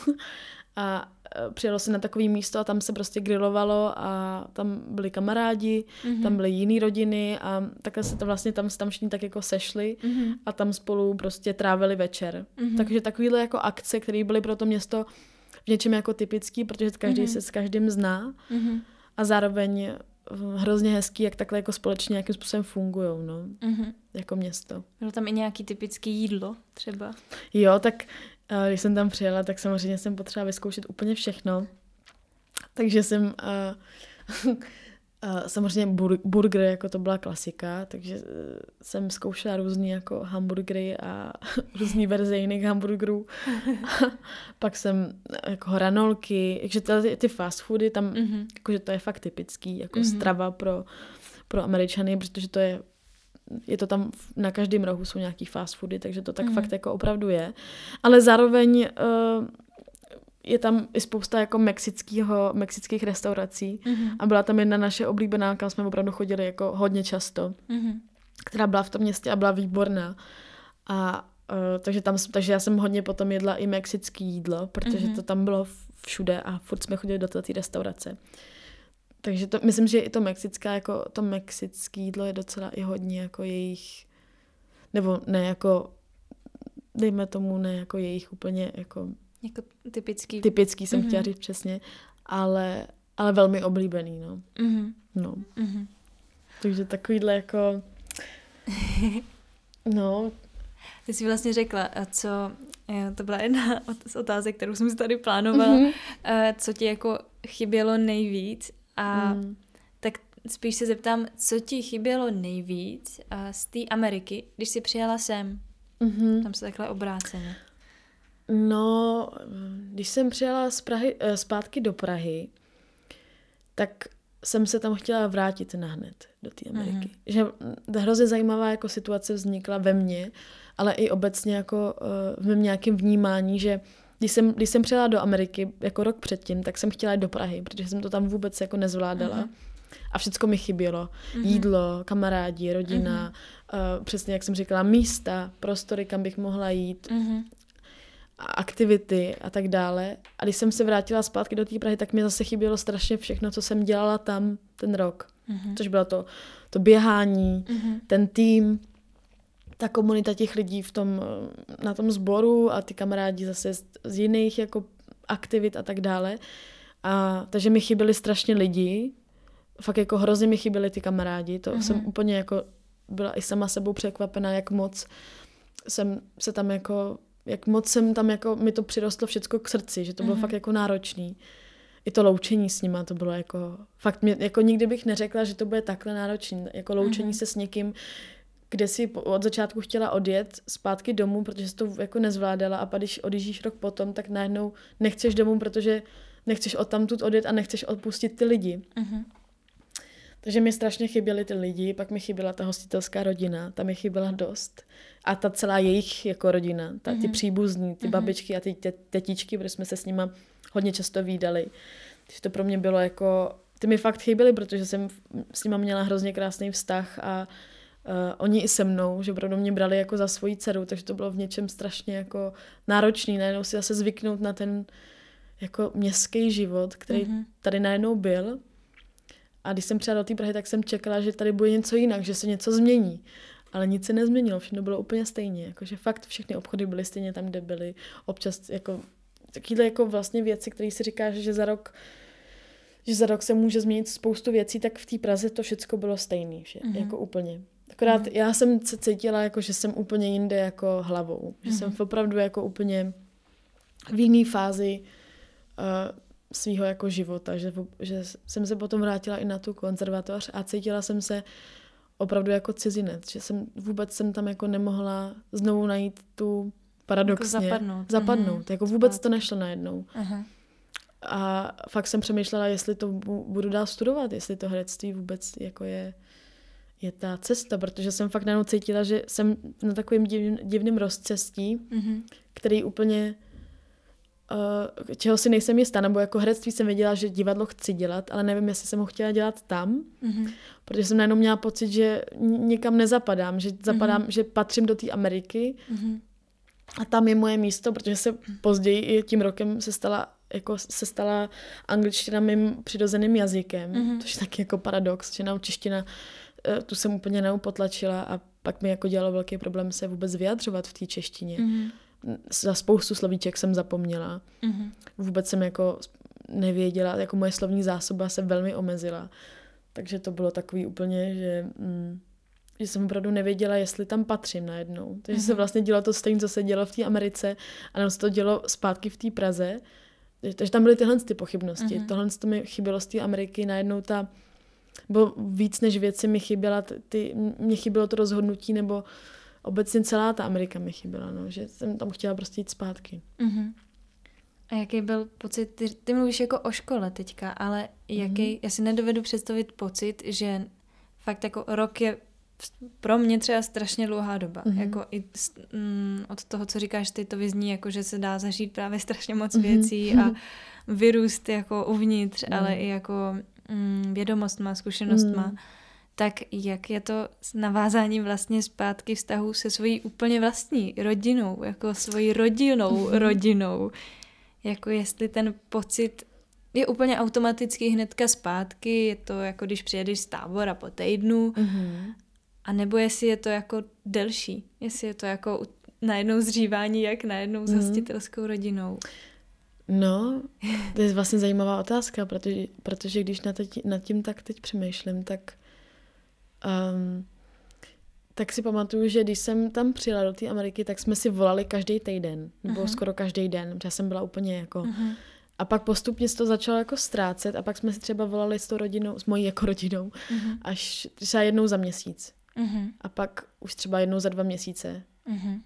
A Eh, přijelo se na takové místo a tam se prostě grilovalo a tam byli kamarádi, mm-hmm. tam byly jiné rodiny a takhle se to vlastně tam, tam všichni tak jako sešli mm-hmm. a tam spolu prostě trávili večer. Mm-hmm. Takže takovýhle jako akce, které byly pro to město v něčem jako typický, protože každý mm-hmm. se s každým zná mm-hmm. a zároveň hrozně hezký, jak takhle jako společně nějakým způsobem fungují, no, mm-hmm. jako město. Bylo tam i nějaký typický jídlo třeba? Jo, tak a když jsem tam přijela, tak samozřejmě jsem potřeba vyzkoušet úplně všechno. Takže jsem uh, samozřejmě bur- burger, jako to byla klasika, takže uh, jsem zkoušela různý jako hamburgery a různý verze jiných hamburgerů. Pak jsem jako hranolky, takže ty, ty fast foody, tam, mm-hmm. jakože to je fakt typický, jako mm-hmm. strava pro, pro Američany, protože to je je to tam na každém rohu jsou nějaký fast foody, takže to tak mm. fakt jako opravdu je. Ale zároveň uh, je tam i spousta jako mexického, mexických restaurací mm. a byla tam jedna naše oblíbená, kam jsme opravdu chodili jako hodně často, mm. která byla v tom městě a byla výborná. A uh, takže, tam, takže já jsem hodně potom jedla i mexický jídlo, protože mm. to tam bylo všude a furt jsme chodili do té restaurace. Takže to, myslím, že i to mexická, jako to mexické jídlo je docela i hodně jako jejich, nebo ne jako, dejme tomu, ne jako jejich úplně jako... Jako typický. Typický jsem mm-hmm. chtěla říct přesně, ale, ale velmi oblíbený, no. Mm-hmm. No. Mm-hmm. Takže takovýhle jako... no. Ty jsi vlastně řekla, co, to byla jedna z otázek, kterou jsem si tady plánovala, mm-hmm. co ti jako chybělo nejvíc a mm. tak spíš se zeptám, co ti chybělo nejvíc z té Ameriky, když jsi přijela sem? Mm-hmm. Tam se takhle obráceně. No, když jsem přijela z Prahy, eh, zpátky do Prahy, tak jsem se tam chtěla vrátit na hned do té Ameriky. Mm-hmm. Že hrozně zajímavá jako situace vznikla ve mně, ale i obecně jako uh, v mém nějakém vnímání, že když jsem, když jsem přijela do Ameriky jako rok předtím, tak jsem chtěla jít do Prahy, protože jsem to tam vůbec jako nezvládala. Uh-huh. A všechno mi chybělo. Uh-huh. Jídlo, kamarádi, rodina, uh-huh. uh, přesně jak jsem říkala, místa, prostory, kam bych mohla jít, uh-huh. aktivity a tak dále. A když jsem se vrátila zpátky do té Prahy, tak mi zase chybělo strašně všechno, co jsem dělala tam ten rok. Uh-huh. Což bylo to, to běhání, uh-huh. ten tým, ta komunita těch lidí v tom, na tom sboru a ty kamarádi zase z, z jiných jako aktivit a tak dále. A, takže mi chyběli strašně lidi, fakt jako hrozně mi chyběli ty kamarádi, to mm-hmm. jsem úplně jako byla i sama sebou překvapená, jak moc jsem se tam jako, jak moc jsem tam jako, mi to přirostlo všechno k srdci, že to bylo mm-hmm. fakt jako náročný. I to loučení s nima, to bylo jako, fakt mě, jako nikdy bych neřekla, že to bude takhle náročný, jako loučení mm-hmm. se s někým, kde si od začátku chtěla odjet zpátky domů, protože jsi to jako nezvládala a pak když odjíždíš rok potom, tak najednou nechceš domů, protože nechceš odtamtud odjet a nechceš odpustit ty lidi. Uh-huh. Takže mi strašně chyběly ty lidi, pak mi chyběla ta hostitelská rodina, ta mi chyběla dost. A ta celá jejich jako rodina, ta, ty uh-huh. příbuzní, ty uh-huh. babičky a ty tetičky, protože jsme se s nima hodně často výdali. Takže to pro mě bylo jako, ty mi fakt chyběly, protože jsem s nima měla hrozně krásný vztah a uh, oni i se mnou, že opravdu mě brali jako za svoji dceru, takže to bylo v něčem strašně jako náročný, najednou si zase zvyknout na ten jako městský život, který mm-hmm. tady najednou byl. A když jsem přijela do té Prahy, tak jsem čekala, že tady bude něco jinak, že se něco změní. Ale nic se nezměnilo, všechno bylo úplně stejně. Jakože fakt všechny obchody byly stejně tam, kde byly. Občas jako takovýhle jako vlastně věci, které si říká, že za rok že za rok se může změnit spoustu věcí, tak v té Praze to všechno bylo stejné, že? Mm-hmm. jako úplně. Akorát mm. já jsem se cítila, jako, že jsem úplně jinde jako hlavou. Že mm. jsem mhm. opravdu jako úplně v jiné fázi uh, svého jako života. Že, že jsem se potom vrátila i na tu konzervatoř a cítila jsem se opravdu jako cizinec. Že jsem vůbec jsem tam jako nemohla znovu najít tu paradoxně. Jako zapadnout. Zapadnout. Mm-hmm. Jako vůbec to nešlo najednou. Uh-huh. A fakt jsem přemýšlela, jestli to budu dál studovat, jestli to herectví vůbec jako je, je ta cesta, protože jsem fakt najednou cítila, že jsem na takovém div, divném rozcestí, mm-hmm. který úplně uh, čeho si nejsem jistá, nebo jako herectví jsem věděla, že divadlo chci dělat, ale nevím, jestli jsem ho chtěla dělat tam, mm-hmm. protože jsem najednou měla pocit, že někam nezapadám, že zapadám, mm-hmm. že patřím do té Ameriky mm-hmm. a tam je moje místo, protože se později i tím rokem se stala jako se stala angličtina mým přirozeným jazykem, mm-hmm. což je taky jako paradox, že nám čeština, eh, tu jsem úplně neupotlačila a pak mi jako dělalo velký problém se vůbec vyjadřovat v té češtině. Mm-hmm. Za spoustu slovíček jsem zapomněla. Mm-hmm. Vůbec jsem jako nevěděla, jako moje slovní zásoba se velmi omezila. Takže to bylo takový úplně, že, mm, že jsem opravdu nevěděla, jestli tam patřím najednou. Takže mm-hmm. se vlastně dělo to stejné, co se dělo v té Americe a nám se to dělo zpátky v té Praze takže tam byly tyhle ty pochybnosti. Uh-huh. Tohle to mi chybělo z té Ameriky, najednou ta, bylo víc než věci mi chyběla, ty, mě chybělo to rozhodnutí, nebo obecně celá ta Amerika mi chyběla, no, že jsem tam chtěla prostě jít zpátky. Uh-huh. A jaký byl pocit, ty, ty mluvíš jako o škole teďka, ale jaký, uh-huh. já si nedovedu představit pocit, že fakt jako rok je pro mě třeba strašně dlouhá doba. Mm-hmm. Jako i mm, od toho, co říkáš ty, to vyzní jako, že se dá zažít právě strašně moc mm-hmm. věcí a vyrůst jako uvnitř, mm. ale i jako mm, vědomostma, zkušenostma. Mm. Tak jak je to s navázáním vlastně zpátky vztahu se svojí úplně vlastní rodinou, jako svojí rodinou mm-hmm. rodinou. Jako jestli ten pocit je úplně automaticky hnedka zpátky, je to jako když přijedeš z tábora po týdnu mm-hmm. A nebo jestli je to jako delší, jestli je to jako najednou zřívání, jak najednou s mhm. hostitelskou rodinou. No, to je vlastně zajímavá otázka, protože, protože když nad, teď, nad tím tak teď přemýšlím, tak um, tak si pamatuju, že když jsem tam přijela do té Ameriky, tak jsme si volali každý týden, nebo uh-huh. skoro každý den, protože já jsem byla úplně jako... Uh-huh. A pak postupně se to začalo jako ztrácet a pak jsme si třeba volali s tou rodinou, s mojí jako rodinou, uh-huh. až třeba jednou za měsíc. Mm-hmm. A pak už třeba jednou za dva měsíce. Mm-hmm.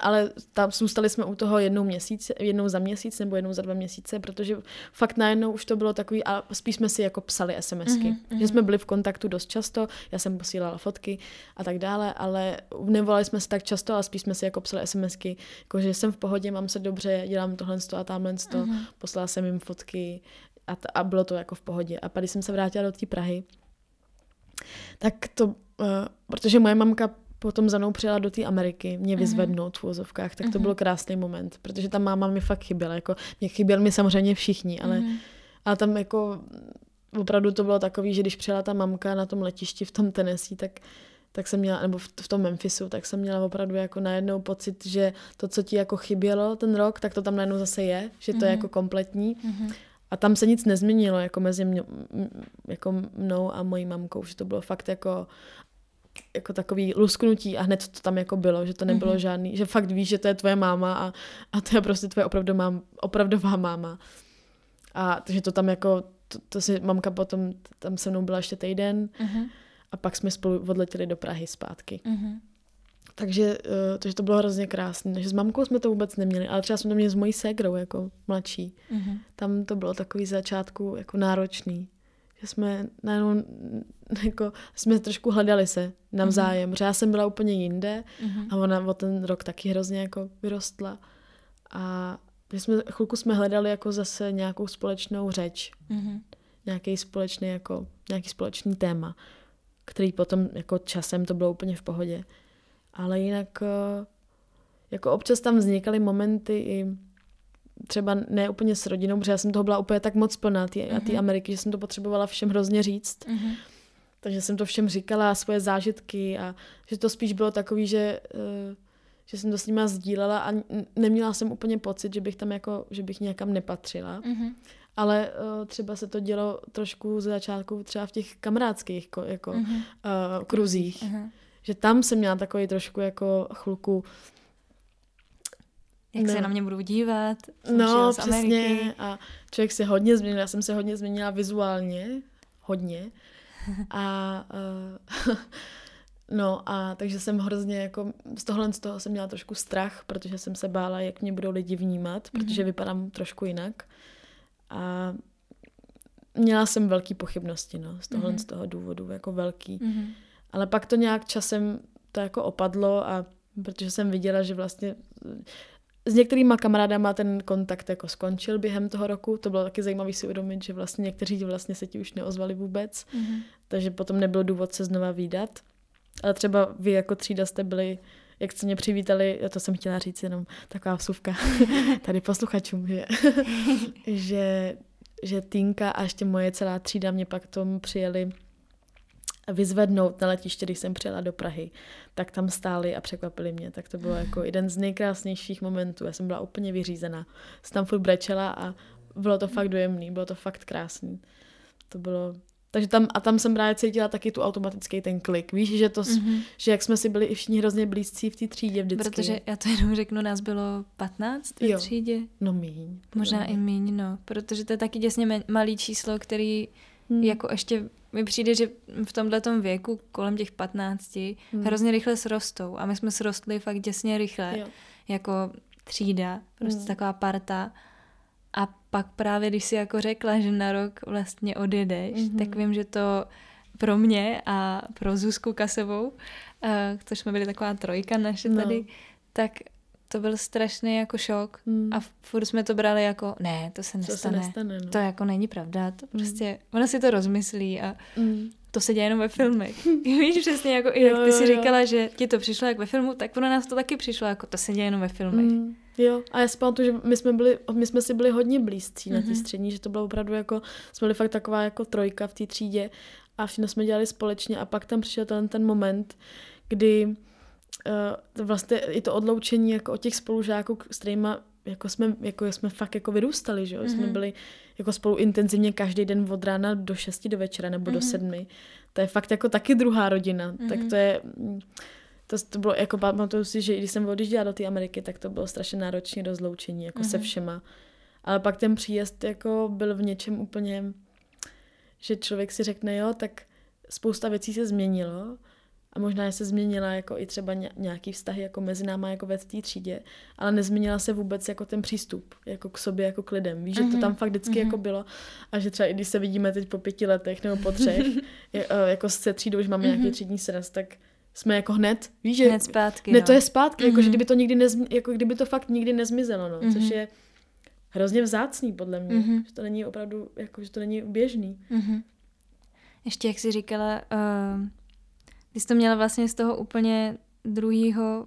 Ale tam zůstali jsme u toho jednou, měsíc, jednou za měsíc nebo jednou za dva měsíce, protože fakt najednou už to bylo takový, a spíš jsme si jako psali SMSky. Mm-hmm. Že jsme byli v kontaktu dost často, já jsem posílala fotky a tak dále, ale nevolali jsme se tak často, ale spíš jsme si jako psali SMSky, jako že jsem v pohodě, mám se dobře, dělám tohle a tamhle mm-hmm. poslala jsem jim fotky a, t- a bylo to jako v pohodě. A pak, když jsem se vrátila do té Prahy, tak to Eh, protože moje mamka potom za mnou přijela do té Ameriky, mě mhm. vyzvednout v úzovkách, tak to mhm. byl krásný moment, protože ta máma mi fakt chyběla, jako mě chyběl mi samozřejmě všichni, ale, mm ale tam jako opravdu to bylo takový, že když přijela ta mamka na tom letišti v tom Tennessee, tak tak jsem měla, nebo v, v tom Memphisu, tak jsem měla opravdu jako najednou pocit, že to, co ti jako chybělo ten rok, tak to tam najednou zase je, že to mm-hmm. je jako kompletní. Mm-hmm. A tam se nic nezměnilo jako mezi mě, jako mnou a mojí mamkou, že to bylo fakt jako jako takový lusknutí a hned to tam jako bylo, že to nebylo mm-hmm. žádný, že fakt víš, že to je tvoje máma a, a to je prostě tvoje opravdu mám, opravdová máma. A takže to tam jako, to, to si mamka potom, tam se mnou byla ještě týden mm-hmm. a pak jsme spolu odletěli do Prahy zpátky. Mm-hmm. Takže, uh, takže to bylo hrozně krásné. Takže s mamkou jsme to vůbec neměli, ale třeba jsme to měli s mojí ségrou jako mladší. Mm-hmm. Tam to bylo takový začátku jako náročný že jsme najednou jako, jsme trošku hledali se navzájem, mm-hmm. já jsem byla úplně jinde mm-hmm. a ona o ten rok taky hrozně jako vyrostla a my jsme, chvilku jsme hledali jako zase nějakou společnou řeč, mm-hmm. nějaký společný jako, nějaký společný téma, který potom jako časem to bylo úplně v pohodě. Ale jinak eh, jako občas tam vznikaly momenty i třeba ne úplně s rodinou, protože já jsem toho byla úplně tak moc plná tý, mm-hmm. a té mhm. Ameriky, že jsem to potřebovala všem hrozně říct. Mm-hmm. Takže jsem to všem říkala, svoje zážitky a že to spíš bylo takový, že, uh, že jsem to s nima sdílela a neměla jsem úplně pocit, že bych tam jako, že bych někam nepatřila. Mm-hmm. Ale uh, třeba se to dělo trošku ze začátku třeba v těch kamarádských jako, mm-hmm. uh, kruzích. Mm-hmm že tam jsem měla takový trošku jako chluku, jak no. se na mě budu dívat. No, přesně. A člověk se hodně změnil. Já jsem se hodně změnila vizuálně. Hodně. A uh, no a takže jsem hrozně jako z tohle z toho jsem měla trošku strach, protože jsem se bála, jak mě budou lidi vnímat, mm-hmm. protože vypadám trošku jinak. A měla jsem velký pochybnosti, no, z tohle mm-hmm. z toho důvodu, jako velký. Mm-hmm. Ale pak to nějak časem to jako opadlo a protože jsem viděla, že vlastně s některýma kamarádama ten kontakt jako skončil během toho roku. To bylo taky zajímavé si uvědomit, že vlastně někteří vlastně se ti už neozvali vůbec, mm-hmm. takže potom nebyl důvod se znova výdat. Ale třeba vy jako třída jste byli, jak jste mě přivítali, to jsem chtěla říct jenom taková vsuvka tady posluchačům, že, že, že Týnka a ještě moje celá třída mě pak tomu přijeli vyzvednout na letiště, když jsem přijela do Prahy, tak tam stáli a překvapili mě. Tak to bylo jako jeden z nejkrásnějších momentů. Já jsem byla úplně vyřízená. Jsem tam furt brečela a bylo to fakt dojemný, bylo to fakt krásný. To bylo, takže tam, a tam jsem právě cítila taky tu automatický ten klik. Víš, že to, mm-hmm. že jak jsme si byli i všichni hrozně blízcí v té třídě vždycky. Protože já to jenom řeknu, nás bylo 15 v třídě. No míň. Možná i míň, no. Protože to je taky děsně malý číslo, který hmm. jako ještě mi přijde, že v tomhle věku, kolem těch 15, hmm. hrozně rychle srostou. A my jsme srostli fakt děsně rychle. Jo. Jako třída, prostě hmm. taková parta. A pak právě, když si jako řekla, že na rok vlastně odjedeš, hmm. tak vím, že to pro mě a pro Zuzku Kasovou, uh, což jsme byli taková trojka naše no. tady, tak to byl strašný jako šok hmm. a furt jsme to brali jako, ne, to se nestane, to, se nestane, no. to jako není pravda, to hmm. prostě, ona si to rozmyslí a hmm. to se děje jenom ve filmech. Víš přesně, jako i jak ty si říkala, že ti to přišlo jak ve filmu, tak pro nás to taky přišlo, jako to se děje jenom ve filmech. Hmm. Jo, a já si pamatuju, že my jsme, byli, my jsme si byli hodně blízcí mm-hmm. na té mhm. střední, že to bylo opravdu jako, jsme byli fakt taková jako trojka v té třídě a všechno jsme dělali společně a pak tam přišel ten, ten moment, kdy uh, vlastně i to odloučení jako od těch spolužáků, s kterými jako jsme, jako jsme fakt jako vyrůstali, že jo? Mm-hmm. Jsme mhm. byli jako spolu intenzivně každý den od rána do 6 do večera nebo mm-hmm. do 7. Mhm. To je fakt jako taky druhá rodina. Mm-hmm. Tak to je, to, to bylo, jako pamatuju si, že když jsem odjížděla do té Ameriky, tak to bylo strašně náročné rozloučení, jako mm-hmm. se všema. Ale pak ten příjezd jako byl v něčem úplně, že člověk si řekne, jo, tak spousta věcí se změnilo, a možná se změnila jako i třeba nějaký vztahy jako mezi náma jako ve té třídě, ale nezměnila se vůbec jako ten přístup jako k sobě, jako k lidem. Víš, mm-hmm. že to mhm. tam fakt vždycky mm-hmm. jako bylo a že třeba i když se vidíme teď po pěti letech nebo po třech, je, eh, jako se třídou, už máme mm-hmm. nějaký mhm. třídní sraz, tak jsme jako hned, víš, že... Hned zpátky, Ne, no. to je zpátky, mm-hmm. jako že mhm. kdyby to nikdy nezmi, jako kdyby to fakt nikdy nezmizelo, no, mm-hmm. což je hrozně vzácný podle mě, mm-hmm. že to není opravdu, jako že to není běžný. Mm-hmm. Ještě jak jsi říkala, uh ty jsi to měla vlastně z toho úplně druhého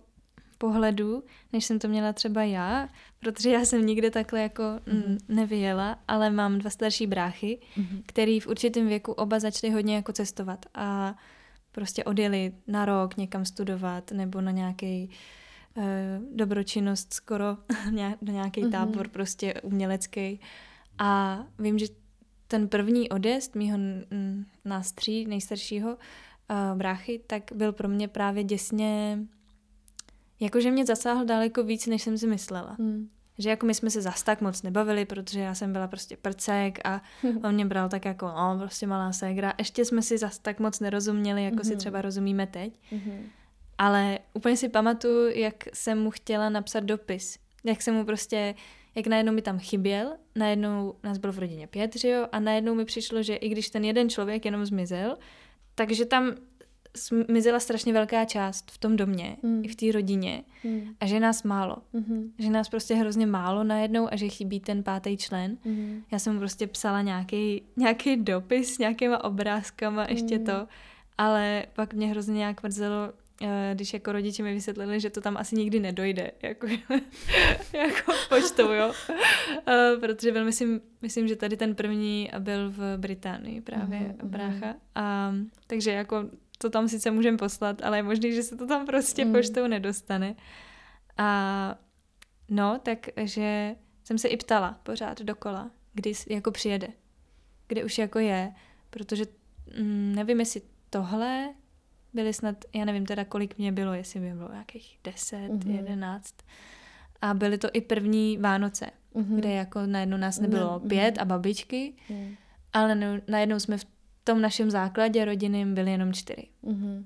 pohledu, než jsem to měla třeba já, protože já jsem nikde takhle jako mm-hmm. nevyjela, ale mám dva starší bráchy, mm-hmm. který v určitém věku oba začali hodně jako cestovat a prostě odjeli na rok někam studovat nebo na nějaký uh, dobročinnost skoro, na nějaký mm-hmm. tábor prostě umělecký. A vím, že ten první odjezd mýho nás tří nejstaršího uh, bráchy, tak byl pro mě právě děsně, jakože mě zasáhl daleko víc, než jsem si myslela. Hmm. Že jako my jsme se zas tak moc nebavili, protože já jsem byla prostě prcek a on mě bral tak jako, no, prostě malá ségra. Ještě jsme si zas tak moc nerozuměli, jako mm-hmm. si hmm. třeba rozumíme teď. Mm-hmm. Ale úplně si pamatuju, jak jsem mu chtěla napsat dopis. Jak jsem mu prostě, jak najednou mi tam chyběl, najednou nás bylo v rodině pět, že jo, a najednou mi přišlo, že i když ten jeden člověk jenom zmizel, takže tam zmizela strašně velká část v tom domě, mm. i v té rodině mm. a že nás málo. Mm-hmm. Že nás prostě hrozně málo najednou a že chybí ten pátý člen. Mm. Já jsem mu prostě psala nějaký, nějaký dopis s nějakýma obrázkama, ještě mm. to, ale pak mě hrozně nějak mrzelo, když jako rodiče mi vysvětlili, že to tam asi nikdy nedojde, jako, jako počtou, jo. Eh, protože byl, myslím, myslím, že tady ten první byl v Británii právě, mm-hmm. brácha. A, takže jako to tam sice můžeme poslat, ale je možný, že se to tam prostě mm. poštou nedostane. A no, takže jsem se i ptala pořád dokola, kdy jako přijede, kde už jako je, protože mm, nevím, jestli tohle byli snad, já nevím teda, kolik mě bylo, jestli mě bylo nějakých 10, mm-hmm. 11. A byly to i první Vánoce, mm-hmm. kde jako najednou nás nebylo ne, pět mm-hmm. a babičky, mm. ale najednou jsme v tom našem základě rodinným byli jenom čtyři. Mm-hmm.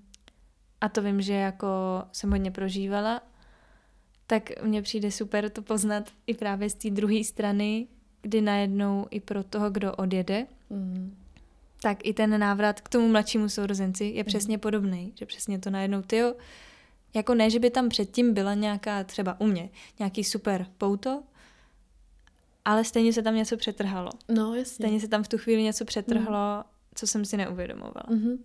A to vím, že jako jsem hodně prožívala, tak mně přijde super to poznat i právě z té druhé strany, kdy najednou i pro toho, kdo odjede, mm-hmm tak i ten návrat k tomu mladšímu sourozenci je mhm. přesně podobný, že přesně to najednou ty jako ne, že by tam předtím byla nějaká, třeba u mě, nějaký super pouto, ale stejně se tam něco přetrhalo. No, jasně. Stejně se tam v tu chvíli něco přetrhlo, mm. co jsem si neuvědomovala. Mm-hmm.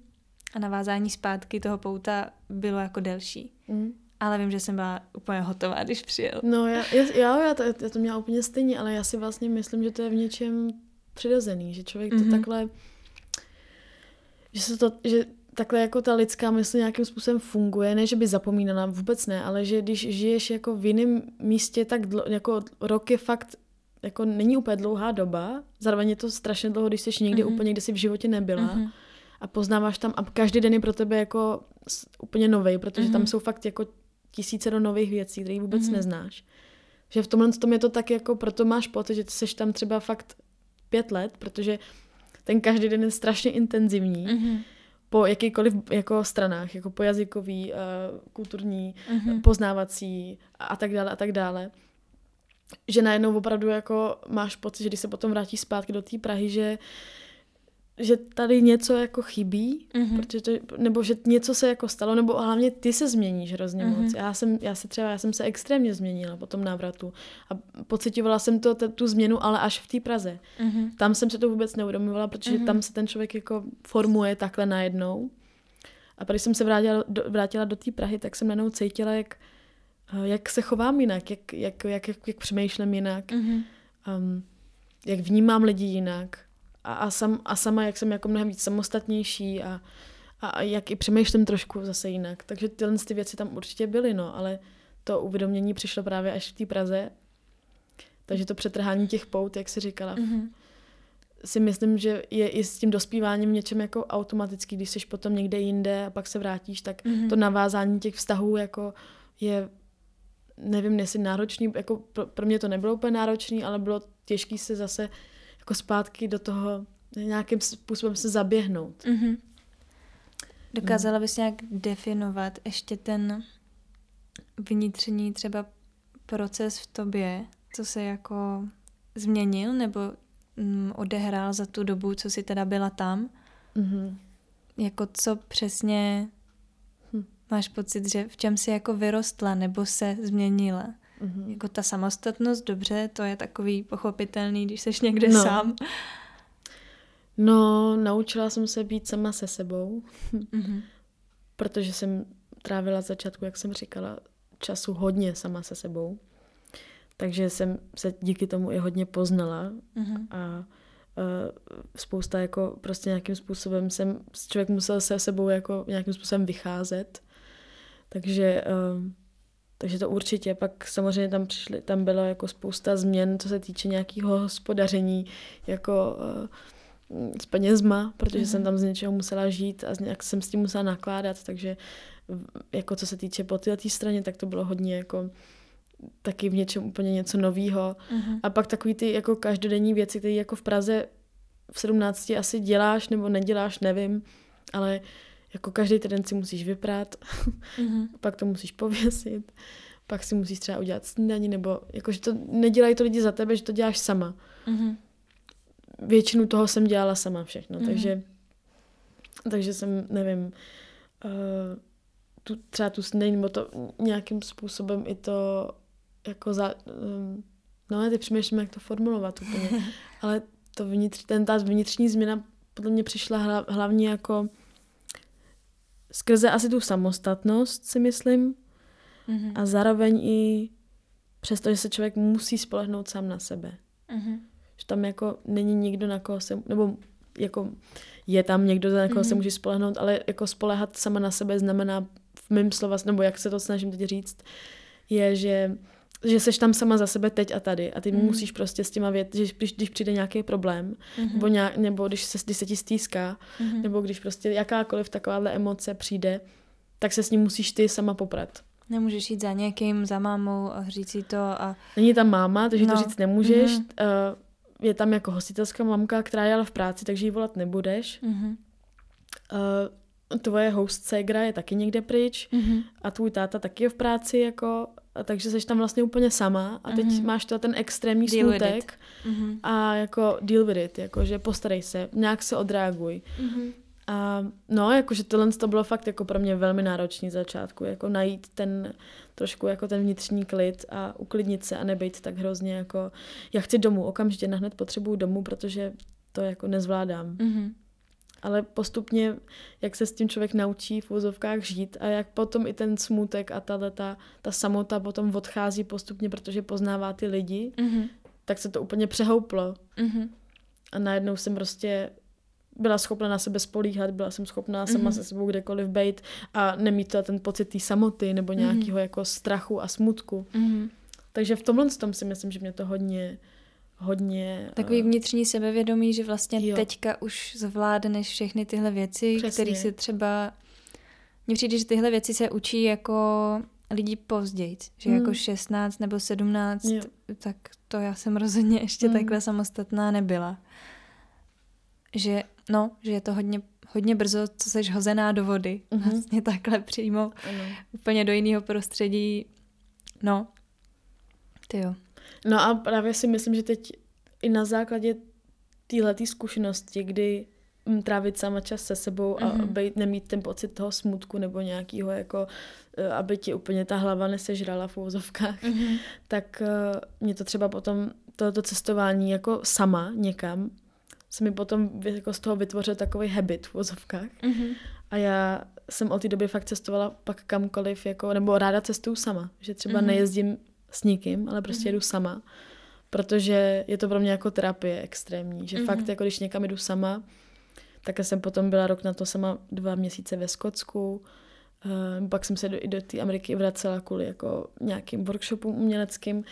A navázání zpátky toho pouta bylo jako delší. Mm. Ale vím, že jsem byla úplně hotová, když přijel. No, já, já, já, já, to, já to měla úplně stejně, ale já si vlastně myslím, že to je v něčem přirozený, že člověk to mm-hmm. takhle že se to, že takhle jako ta lidská mysl nějakým způsobem funguje, ne, že by zapomínala, vůbec ne, ale že když žiješ jako v jiném místě, tak dlo, jako rok je fakt jako není úplně dlouhá doba, zároveň je to strašně dlouho, když jsi někdy mm-hmm. úplně, kde jsi v životě nebyla mm-hmm. a poznáváš tam a každý den je pro tebe jako úplně nový, protože mm-hmm. tam jsou fakt jako tisíce do nových věcí, které vůbec mm-hmm. neznáš. Že v tomhle tom je to tak jako, proto máš pocit, že jsi tam třeba fakt pět let, protože ten každý den je strašně intenzivní. Mm-hmm po jakýkoliv jako stranách, jako po jazykový, uh, kulturní, mm-hmm. poznávací a, a tak dále a tak dále. Že najednou opravdu jako máš pocit, že když se potom vrátíš zpátky do té Prahy, že že tady něco jako chybí, mm-hmm. protože to, nebo že něco se jako stalo, nebo hlavně ty se změníš hrozně mm-hmm. moc. Já jsem, já se třeba, já jsem se extrémně změnila po tom návratu a pocitovala jsem to, t- tu změnu, ale až v té Praze. Mm-hmm. Tam jsem se to vůbec neuvědomovala, protože mm-hmm. tam se ten člověk jako formuje takhle najednou. A když jsem se vrátila do, vrátila do té Prahy, tak jsem najednou cítila, jak, jak se chovám jinak, jak, jak, jak, jak, jak přemýšlím jinak, mm-hmm. um, jak vnímám lidi jinak a, a, sam, a sama, jak jsem jako mnohem víc samostatnější a, a, jak i přemýšlím trošku zase jinak. Takže tyhle ty věci tam určitě byly, no, ale to uvědomění přišlo právě až v té Praze. Takže to přetrhání těch pout, jak si říkala, mm-hmm. si myslím, že je i s tím dospíváním něčem jako automatický, když jsi potom někde jinde a pak se vrátíš, tak mm-hmm. to navázání těch vztahů jako je nevím, jestli náročný, jako pro, pro mě to nebylo úplně náročný, ale bylo těžké se zase jako zpátky do toho nějakým způsobem se zaběhnout. Mm-hmm. Dokázala bys nějak definovat ještě ten vnitřní třeba proces v tobě, co se jako změnil nebo mm, odehrál za tu dobu, co jsi teda byla tam? Mm-hmm. Jako co přesně hm. máš pocit, že v čem jsi jako vyrostla nebo se změnila? Mm-hmm. Jako ta samostatnost, dobře, to je takový pochopitelný, když jsi někde no. sám. No, naučila jsem se být sama se sebou, mm-hmm. protože jsem trávila začátku, jak jsem říkala, času hodně sama se sebou. Takže jsem se díky tomu i hodně poznala mm-hmm. a uh, spousta jako prostě nějakým způsobem jsem, člověk musel se sebou jako nějakým způsobem vycházet. Takže uh, takže to určitě. Pak samozřejmě tam přišly, tam bylo jako spousta změn, co se týče nějakého hospodaření, jako uh, s penězma, protože mm-hmm. jsem tam z něčeho musela žít a nějak jsem s tím musela nakládat, takže jako co se týče po této straně, tak to bylo hodně jako taky v něčem úplně něco novýho. Mm-hmm. A pak takový ty jako každodenní věci, které jako v Praze v 17 asi děláš nebo neděláš, nevím, ale jako každý týden si musíš vyprát, mm-hmm. pak to musíš pověsit, pak si musíš třeba udělat snídaní, nebo jako, že to nedělají to lidi za tebe, že to děláš sama. Mm-hmm. Většinu toho jsem dělala sama všechno, mm-hmm. takže takže jsem, nevím, uh, tu, třeba tu snídaní, nebo to nějakým způsobem i to jako za, um, no já teď přemýšlím, jak to formulovat úplně, ale to vnitř, ten, ta vnitřní změna podle mě přišla hla, hlavně jako skrze asi tu samostatnost, si myslím. Mm-hmm. A zároveň i přesto, že se člověk musí spolehnout sám na sebe. Mm-hmm. Že tam jako není nikdo, na koho se, nebo jako je tam někdo, na koho mm-hmm. se může spolehnout, ale jako spolehat sama na sebe znamená v mém slova, nebo jak se to snažím teď říct, je, že že seš tam sama za sebe teď a tady a ty Mhm. musíš prostě s těma věc, že když, když přijde nějaký problém, Mhm. nebo, nějak, nebo když, se, když se ti stýská, Mhm. nebo když prostě jakákoliv takováhle emoce přijde, tak se s ním musíš ty sama poprat. Nemůžeš jít za někým, za mámou a říct si to a... Není tam máma, takže no. To říct nemůžeš. Mhm. Uh, je tam jako hostitelská mamka, která je ale v práci, takže ji volat nebudeš. Mhm. Uh, tvoje host ségra je taky někde pryč Mhm. a tvůj táta taky je v práci, jako, takže jsi tam vlastně úplně sama a teď Mhm. máš ten extrémní Deal smutek Mhm. a jako deal with it, jako že postarej se, nějak se odreaguj. Mhm. A no, jakože tohle to bylo fakt jako pro mě velmi náročný začátku, jako najít ten trošku jako ten vnitřní klid a uklidnit se a nebejt tak hrozně jako, já chci domů, okamžitě nahned potřebuju domů, protože to jako nezvládám. Mhm. Ale postupně, jak se s tím člověk naučí v vozovkách žít a jak potom i ten smutek a ta, ta, ta samota potom odchází postupně, protože poznává ty lidi, Mhm. tak se to úplně přehouplo. Mhm. A najednou jsem prostě byla schopna na sebe spolíhat, byla jsem schopná sama Mhm. se sebou kdekoliv bejt a nemít to ten pocit té samoty nebo Mhm. nějakého jako strachu a smutku. Mhm. Takže v tomhle tom si myslím, že mě to hodně, hodně... Takový eh, vnitřní sebevědomí, že vlastně Jo. teďka už zvládneš všechny tyhle věci, které si třeba... Mně přijde, že tyhle věci se učí jako lidi později, že Hmm. jako 16 nebo 17, Jo. tak to já jsem rozhodně ještě Hmm. takhle samostatná nebyla. Že, no, že je to hodně, hodně brzo, co seš hozená do vody. Mhm. Vlastně takhle přímo, ano. úplně do jiného prostředí. No, ty jo. No a právě si myslím, že teď i na základě téhletý zkušenosti, kdy mm, trávit sama čas se sebou a Mhm. být, nemít ten pocit toho smutku nebo nějakého jako, eh, aby ti úplně ta hlava nesežrala v úvozovkách, Mhm. tak eh, mě to třeba potom, toto cestování jako sama někam, se mi potom jako z toho vytvořil takový habit v úvozovkách. Mhm. A já jsem od té doby fakt cestovala pak kamkoliv, jako, nebo ráda cestuju sama. Že třeba Mhm. nejezdím s nikým, ale prostě jedu sama. Protože je to pro mě jako terapie extrémní. Že Mhm. fakt, jako když někam jdu sama, tak jsem potom byla rok na to sama dva měsíce ve Skotsku. Uh, pak jsem se do, i do té Ameriky vracela kvůli jako nějakým workshopům uměleckým.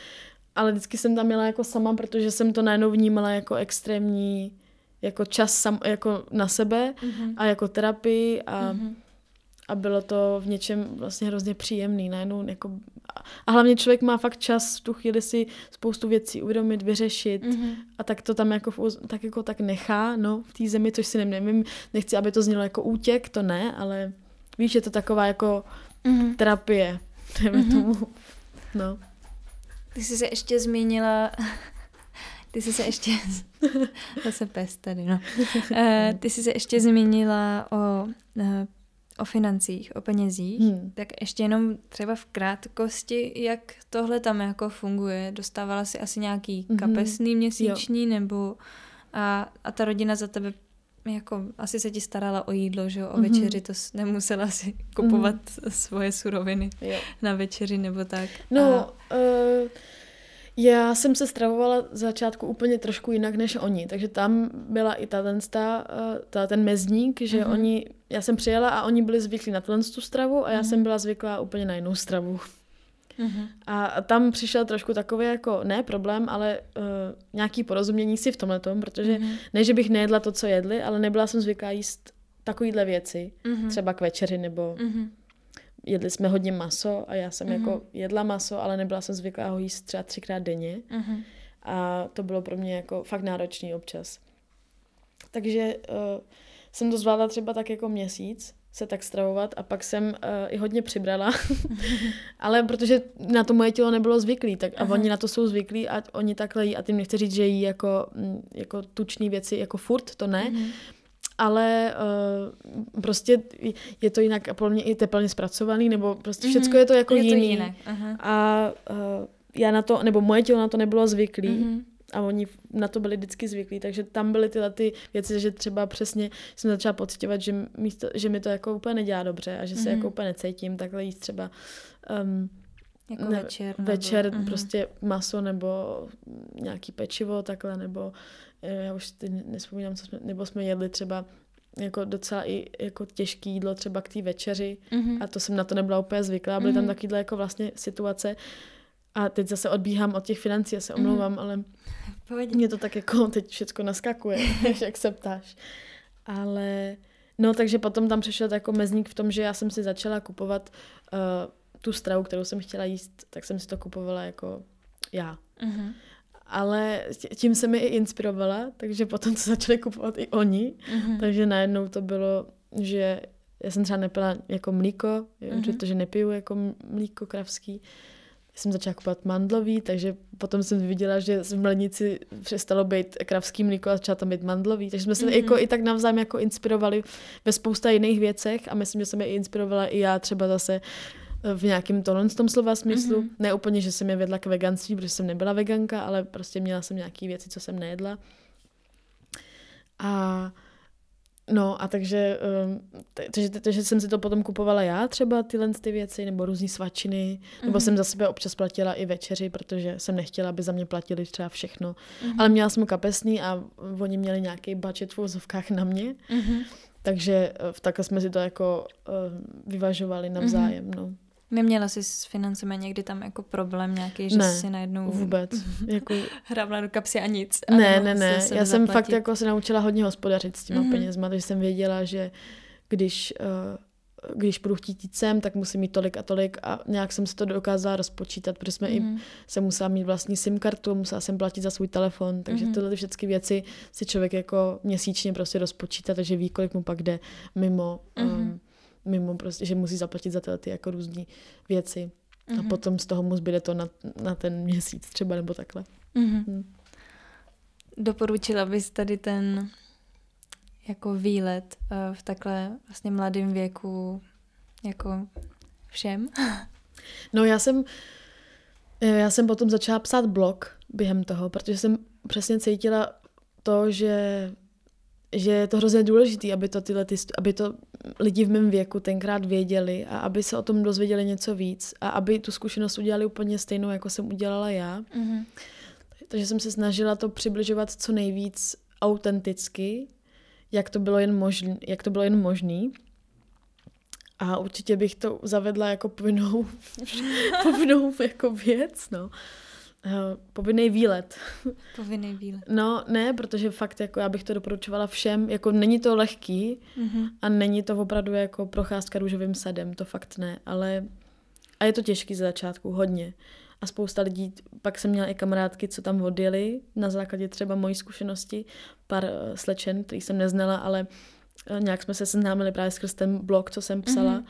Ale vždycky jsem tam měla jako sama, protože jsem to najednou vnímala jako extrémní jako čas sam, jako na sebe Mhm. a jako terapii a, Mhm. A bylo to v něčem vlastně hrozně příjemný. Najednou jako, a- hlavně člověk má fakt čas v tu chvíli si spoustu věcí uvědomit, vyřešit Mhm. a tak to tam jako, v tak jako tak nechá, no, v té zemi, což si nevím, nechci, aby to znělo jako útěk, to ne, ale víš, je to taková jako Mhm. terapie, dejme Mhm. tomu. No. Ty jsi se ještě zmínila, ty jsi se ještě, zase pes tady, no. Eh, Ty jsi se ještě zmínila o, eh, o financích, o penězích. Hmm. Tak ještě jenom třeba v krátkosti, jak tohle tam jako funguje. Dostávala si asi nějaký Mhm. kapesný měsíční, nebo a, a ta rodina za tebe jako asi se ti starala o jídlo, že jo, o Mhm. večeři, to nemusela si kupovat svoje suroviny Jo. na večeři nebo tak. No, A, uh, já jsem se stravovala z začátku úplně trošku jinak než oni, takže tam byla i ta, ten, ta, uh, ta ten mezník, že Mhm. oni, já jsem přijela a oni byli zvyklí na tuhle tu stravu a já Mhm. jsem byla zvyklá úplně na jinou stravu. Mhm. A tam přišel trošku takový jako, ne problém, ale uh, nějaký porozumění si v tomhle tom, protože Mhm. ne, že bych nejedla to, co jedli, ale nebyla jsem zvyklá jíst takovýhle věci, Mhm. třeba k večeři nebo Mhm. Jedli jsme hodně maso a já jsem Mhm. jako jedla maso, ale nebyla jsem zvyklá ho jíst třeba třikrát denně Mhm. a to bylo pro mě jako fakt náročný občas. Takže uh, jsem to zvládla třeba tak jako měsíc se tak stravovat a pak jsem uh, i hodně přibrala, ale protože na to moje tělo nebylo zvyklý, tak a Aha. oni na to jsou zvyklí a oni takhle jí a tím nechci říct, že jí jako, mm, jako tučný věci jako furt, to ne, Mhm. Ale uh, prostě je to jinak a podle mě i teplně zpracovaný, nebo prostě Mhm. všecko je to jako je jiný. To jinak. Aha. A uh, já na to, nebo moje tělo na to nebylo zvyklý Mhm. a oni na to byli vždycky zvyklí, takže tam byly tyhle ty věci, že třeba přesně jsem začala pocitovat, že, místo, že mi to jako úplně nedělá dobře a že se Mhm. jako úplně necítím takhle jíst třeba um, Jako ne- večer. nebo- večer Mhm. prostě maso nebo nějaký pečivo takhle, nebo já už teď nespomínám, co jsme, nebo jsme jedli třeba jako docela i jako těžký jídlo třeba k té večeři Mhm. a to jsem na to nebyla úplně zvyklá. Byly tam Mhm. takovýhle jako vlastně situace A teď zase odbíhám od těch financí, já se omlouvám, mm. ale Pohodě. mě to tak jako teď všechno naskakuje, jak se ptáš. Ale no, takže potom tam přišel jako mezník v tom, že já jsem si začala kupovat uh, tu stravu, kterou jsem chtěla jíst, tak jsem si to kupovala jako já. Mm-hmm. Ale tím se mi i inspirovala, takže potom to začali kupovat i oni. Mm-hmm. Takže najednou to bylo, že já jsem třeba nepila jako mlíko, mm-hmm. protože nepiju jako mlíko kravský. Jsem začala kupovat mandlový, takže potom jsem viděla, že v mlenici přestalo být kravský mlíko a začala tam být mandlový. Takže jsme se mm-hmm. jako i tak navzájem jako inspirovali ve spousta jiných věcech a myslím, že jsem je inspirovala i já třeba zase v nějakém tohle tom slova smyslu. Mm-hmm. Ne úplně, že jsem je vedla k veganství, protože jsem nebyla veganka, ale prostě měla jsem nějaké věci, co jsem nejedla. A No a takže, um, takže, takže jsem si to potom kupovala já třeba tyhle ty věci, nebo různé svačiny, mm-hmm. nebo jsem za sebe občas platila i večeři, protože jsem nechtěla, aby za mě platili třeba všechno. Mm-hmm. Ale měla jsem kapesný a oni měli nějaký budget v vozovkách na mě. Mm-hmm. Takže eh, takhle jsme si to jako uh, vyvažovali navzájem, mm-hmm. no. Neměla jsi s financemi někdy tam jako problém nějaký, že ne, si najednou vůbec. jako... hrábla do kapsy a nic. Ne, ne, ne. Já jsem zaplatit. fakt jako se naučila hodně hospodařit s těma mm-hmm. penězma, takže jsem věděla, že když, uh, když budu chtít jít sem, tak musím mít tolik a tolik a nějak jsem si to dokázala rozpočítat, protože jsme mm-hmm. i, mhm. jsem musela mít vlastní SIM kartu, musela jsem platit za svůj telefon, takže mm-hmm. tyhle všechny věci si člověk jako měsíčně prostě rozpočítá, takže ví, kolik mu pak jde mimo mm-hmm. um, mimo prostě, že musí zaplatit za tyhle ty jako různé věci. Mm-hmm. A mhm. potom z toho mu zbyde to na, na ten měsíc třeba nebo takhle. Mm-hmm. Hmm. Doporučila bys tady ten jako výlet uh, v takhle vlastně mladém věku jako všem? No já jsem eh, já jsem potom začala psát blog během toho, protože jsem přesně cítila to, že že je to hrozně důležité, aby to, tyhle, ty, aby to lidi v mém věku tenkrát věděli a aby se o tom dozvěděli něco víc a aby tu zkušenost udělali úplně stejnou, jako jsem udělala já. Mm-hmm. Takže jsem se snažila to přibližovat co nejvíc autenticky, jak to bylo jen možný, jak to bylo jen možný. A určitě bych to zavedla jako povinnou, povinnou jako věc, no. Uh, povinný výlet. Povinný výlet. No, ne, protože fakt jako já bych to doporučovala všem, jako není to lehký mm-hmm. a není to opravdu jako procházka růžovým sadem, to fakt ne, ale a je to těžký za začátku, hodně. A spousta lidí, pak jsem měla i kamarádky, co tam odjeli na základě třeba mojí zkušenosti, pár uh, slečen, který jsem neznala, ale uh, nějak jsme se seznámili právě skrz ten blog, co jsem psala. Mm-hmm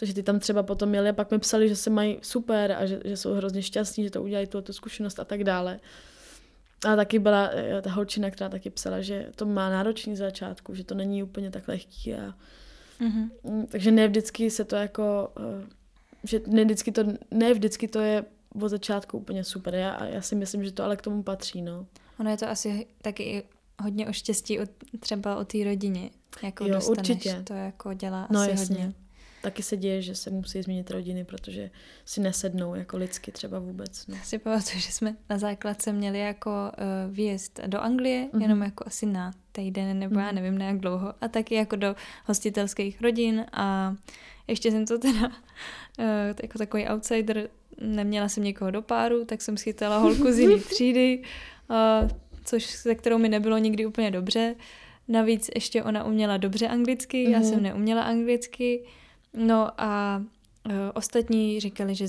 takže ty tam třeba potom měli a pak mi psali, že se mají super a že, že jsou hrozně šťastní, že to udělají tu zkušenost a tak dále. A taky byla eh, ta holčina, která taky psala, že to má náročný za začátku, že to není úplně tak lehký. A... Mm-hmm. Takže ne vždycky se to jako, eh, že ne vždycky to, ne vždycky to je od začátku úplně super. Já, já si myslím, že to ale k tomu patří. No. Ono je to asi taky hodně o štěstí o, třeba o té rodině. Jako jo, dostaneš. určitě. To jako dělá no, asi jasně. hodně taky se děje, že se musí změnit rodiny, protože si nesednou jako lidsky třeba vůbec. No. Si pamatuju, že jsme na základce měli jako uh, výjezd do Anglie, mm-hmm. jenom jako asi na týden nebo mm-hmm. já mhm. nevím na jak dlouho, a taky jako do hostitelských rodin a ještě jsem to teda uh, jako takový outsider, neměla jsem někoho do páru, tak jsem schytala holku z jiné třídy, uh, což se kterou mi nebylo nikdy úplně dobře. Navíc ještě ona uměla dobře anglicky, mm-hmm. já mhm. jsem neuměla anglicky. No a uh, ostatní říkali, že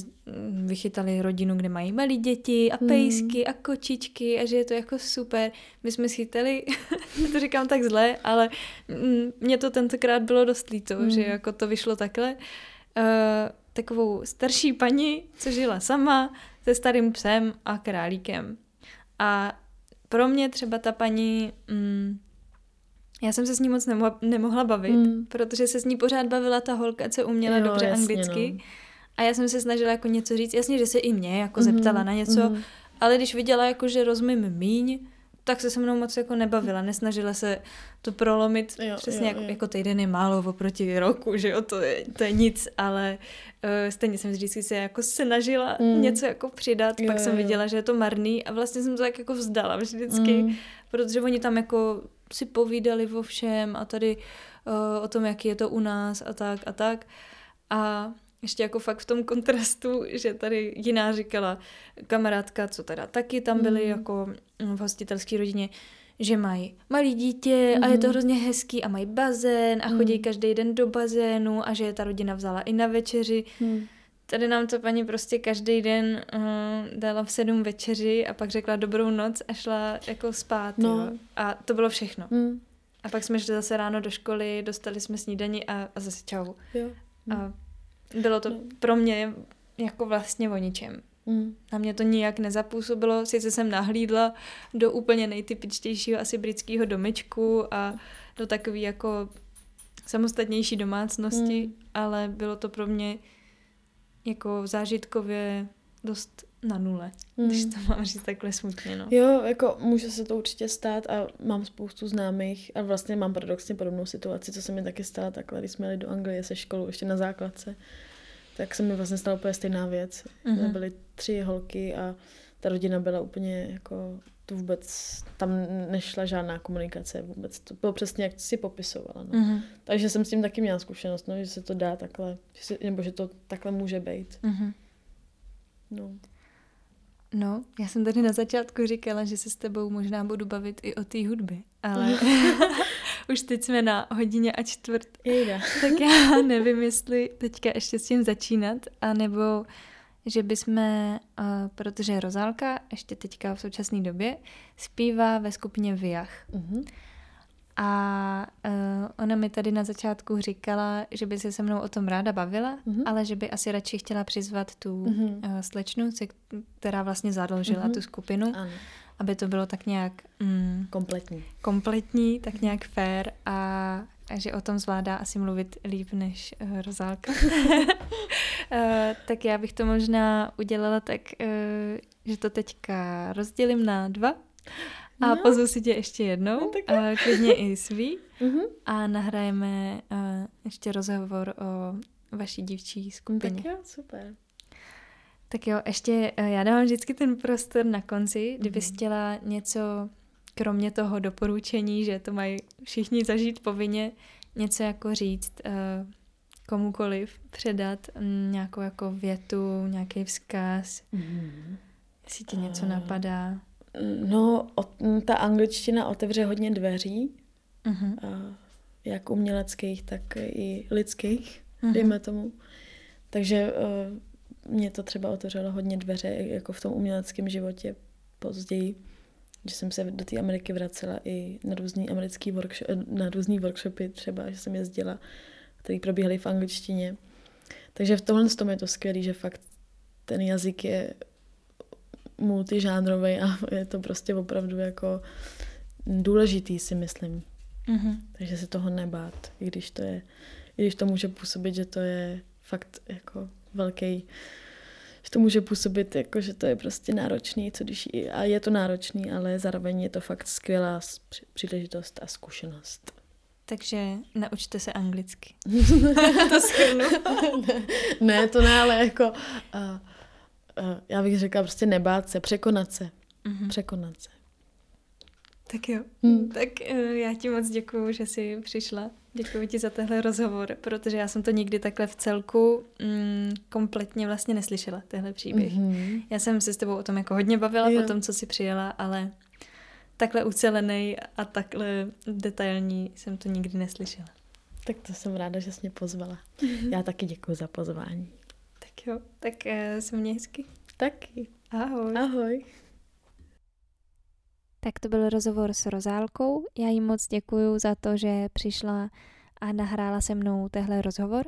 vychytali rodinu, kde mají malí děti a hmm. pejsky hmm. a kočičky a že je to jako super. My jsme schytali, to říkám tak zle, ale mm, mě to tentokrát bylo dost líto, hmm. že jako to vyšlo takhle. Uh, takovou starší paní, co žila sama, se starým psem a králíkem. A pro mě třeba ta paní... Mm, já jsem se s ní moc nemohla, nemohla bavit, mm. protože se s ní pořád bavila ta holka, co uměla jo, dobře jasně, anglicky. No. A já jsem se snažila jako něco říct. Jasně, že se i mě jako mm. zeptala na něco, mm. ale když viděla, jako, že rozumím míň, tak se se mnou moc jako nebavila, nesnažila se to prolomit jo, přesně jo, jako, jo. jako týden je málo oproti roku, že jo, to je, to je nic, ale uh, stejně jsem vždycky se jako snažila mm. něco jako přidat, jo, pak jo, jsem viděla, že je to marný a vlastně jsem to tak jako vzdala vždycky, mm. protože oni tam jako si povídali o všem a tady uh, o tom, jaký je to u nás a tak a tak. A ještě jako fakt v tom kontrastu, že tady jiná říkala kamarádka, co teda taky tam byly mm. jako v hostitelské rodině, že mají malý dítě mm. a je to mhm. hrozně hezký a mají bazén a chodí mm. každý den do bazénu a že je ta rodina vzala i na večeři. Mm. Tady nám to paní prostě každý den uh, dala v sedm večeři a pak řekla dobrou noc a šla jako spát. No. Jo. A to bylo všechno. Mm. A pak jsme šli zase ráno do školy, dostali jsme snídani a, a zase čau. Jo. Mm. A bylo to no. pro mě jako vlastně o ničem. Mm. Na mě to nijak nezapůsobilo, sice jsem nahlídla do úplně nejtypičtějšího asi britského domečku a do takové jako samostatnější domácnosti, mm. ale bylo to pro mě jako zážitkově dost na nule, mm. když to mám říct takhle smutně. No. Jo, jako může se to určitě stát a mám spoustu známých a vlastně mám paradoxně podobnou situaci, co se mi taky stala takhle, když jsme jeli do Anglie se školou ještě na základce, tak se mi vlastně stala úplně stejná věc. Mm-hmm. Byly tři holky a ta rodina byla úplně jako tu vůbec, tam nešla žádná komunikace vůbec. To bylo přesně, jak si popisovala. No. Mm-hmm. Takže jsem s tím taky měla zkušenost, no, že se to dá takhle, že si, nebo že to takhle může být. Mm-hmm. No. No, já jsem tady na začátku říkala, že se s tebou možná budu bavit i o té hudbě, ale už teď jsme na hodině a čtvrt. Jejda. tak já nevím, jestli teďka ještě s tím začínat, anebo že bychom, uh, protože Rozálka ještě teďka v současné době zpívá ve skupině Viach. Uh-huh. A uh, ona mi tady na začátku říkala, že by se se mnou o tom ráda bavila, uh-huh. ale že by asi radši chtěla přizvat tu uh-huh. uh, slečnu, která vlastně založila uh-huh. tu skupinu, ano. aby to bylo tak nějak mm, kompletní. kompletní, tak nějak fair a, a že o tom zvládá asi mluvit líp než uh, Rozálka. uh, tak já bych to možná udělala tak, uh, že to teďka rozdělím na dva a no. pozvu si tě ještě jednou, no, a klidně i svý. Uh-huh. A nahrajeme uh, ještě rozhovor o vaší dívčí skupině. Tak jo, super. Tak jo, ještě uh, já dávám vždycky ten prostor na konci, kdybys uh-huh. chtěla něco, kromě toho doporučení, že to mají všichni zažít povinně, něco jako říct uh, komukoliv, předat um, nějakou jako větu, nějaký vzkaz, uh-huh. jestli ti něco uh... napadá. No, ta angličtina otevře hodně dveří, uh-huh. jak uměleckých, tak i lidských, uh-huh. dejme tomu. Takže uh, mě to třeba otevřelo hodně dveře, jako v tom uměleckém životě později, že jsem se do té Ameriky vracela i na různý americký workshop, na různý workshopy třeba, že jsem jezdila, které probíhaly v angličtině. Takže v tomhle tom je to skvělé, že fakt ten jazyk je multižánrový a je to prostě opravdu jako důležitý, si myslím. Mm-hmm. Takže se toho nebát, i když to je, i když to může působit, že to je fakt jako velký, že to může působit jako, že to je prostě náročný, co když, a je to náročný, ale zároveň je to fakt skvělá příležitost a zkušenost. Takže naučte se anglicky. to schrnu. ne, ne, to ne, ale jako uh, Eh, já bych řekla prostě nebát se, překonat se. Mm-hmm. Překonat se. Tak jo. Hmm. Tak uh, já ti moc děkuju, že jsi přišla. Děkuji ti za tenhle rozhovor, protože já jsem to nikdy takhle v celku mm, kompletně vlastně neslyšela, tenhle příběh. Mm-hmm. Já jsem se s tebou o tom jako hodně bavila jo. po tom, co jsi přijela, ale takhle ucelený a takhle detailní jsem to nikdy neslyšela. Tak to jsem ráda, že jsi mě pozvala. Mm-hmm. Já taky děkuji za pozvání. Tak jo, tak uh, se mě hezky. Taky. Ahoj. Ahoj. Tak to byl rozhovor s Rozálkou. Já jí moc děkuju za to, že přišla a nahrála se mnou tehle rozhovor.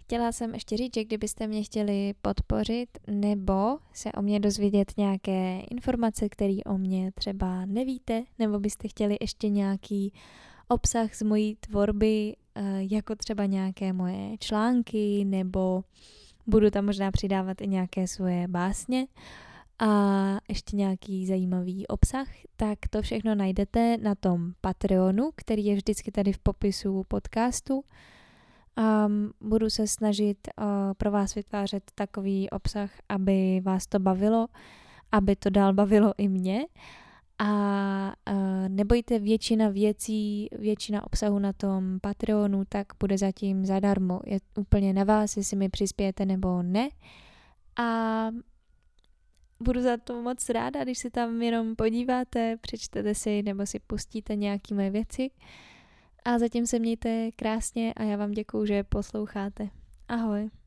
Chtěla jsem ještě říct, že kdybyste mě chtěli podpořit nebo se o mě dozvědět nějaké informace, které o mě třeba nevíte, nebo byste chtěli ještě nějaký obsah z mojí tvorby, eh, jako třeba nějaké moje články nebo Budu tam možná přidávat i nějaké svoje básně a ještě nějaký zajímavý obsah, tak to všechno najdete na tom Patreonu, který je vždycky tady v popisu podcastu. Um, budu se snažit uh, pro vás vytvářet takový obsah, aby vás to bavilo, aby to dál bavilo i mě. A uh, nebojte, většina věcí, většina obsahu na tom Patreonu, tak bude zatím zadarmo. Je úplně na vás, jestli mi přispějete nebo ne. A budu za to moc ráda, když si tam jenom podíváte, přečtete si nebo si pustíte nějaké moje věci. A zatím se mějte krásně a já vám děkuju, že posloucháte. Ahoj.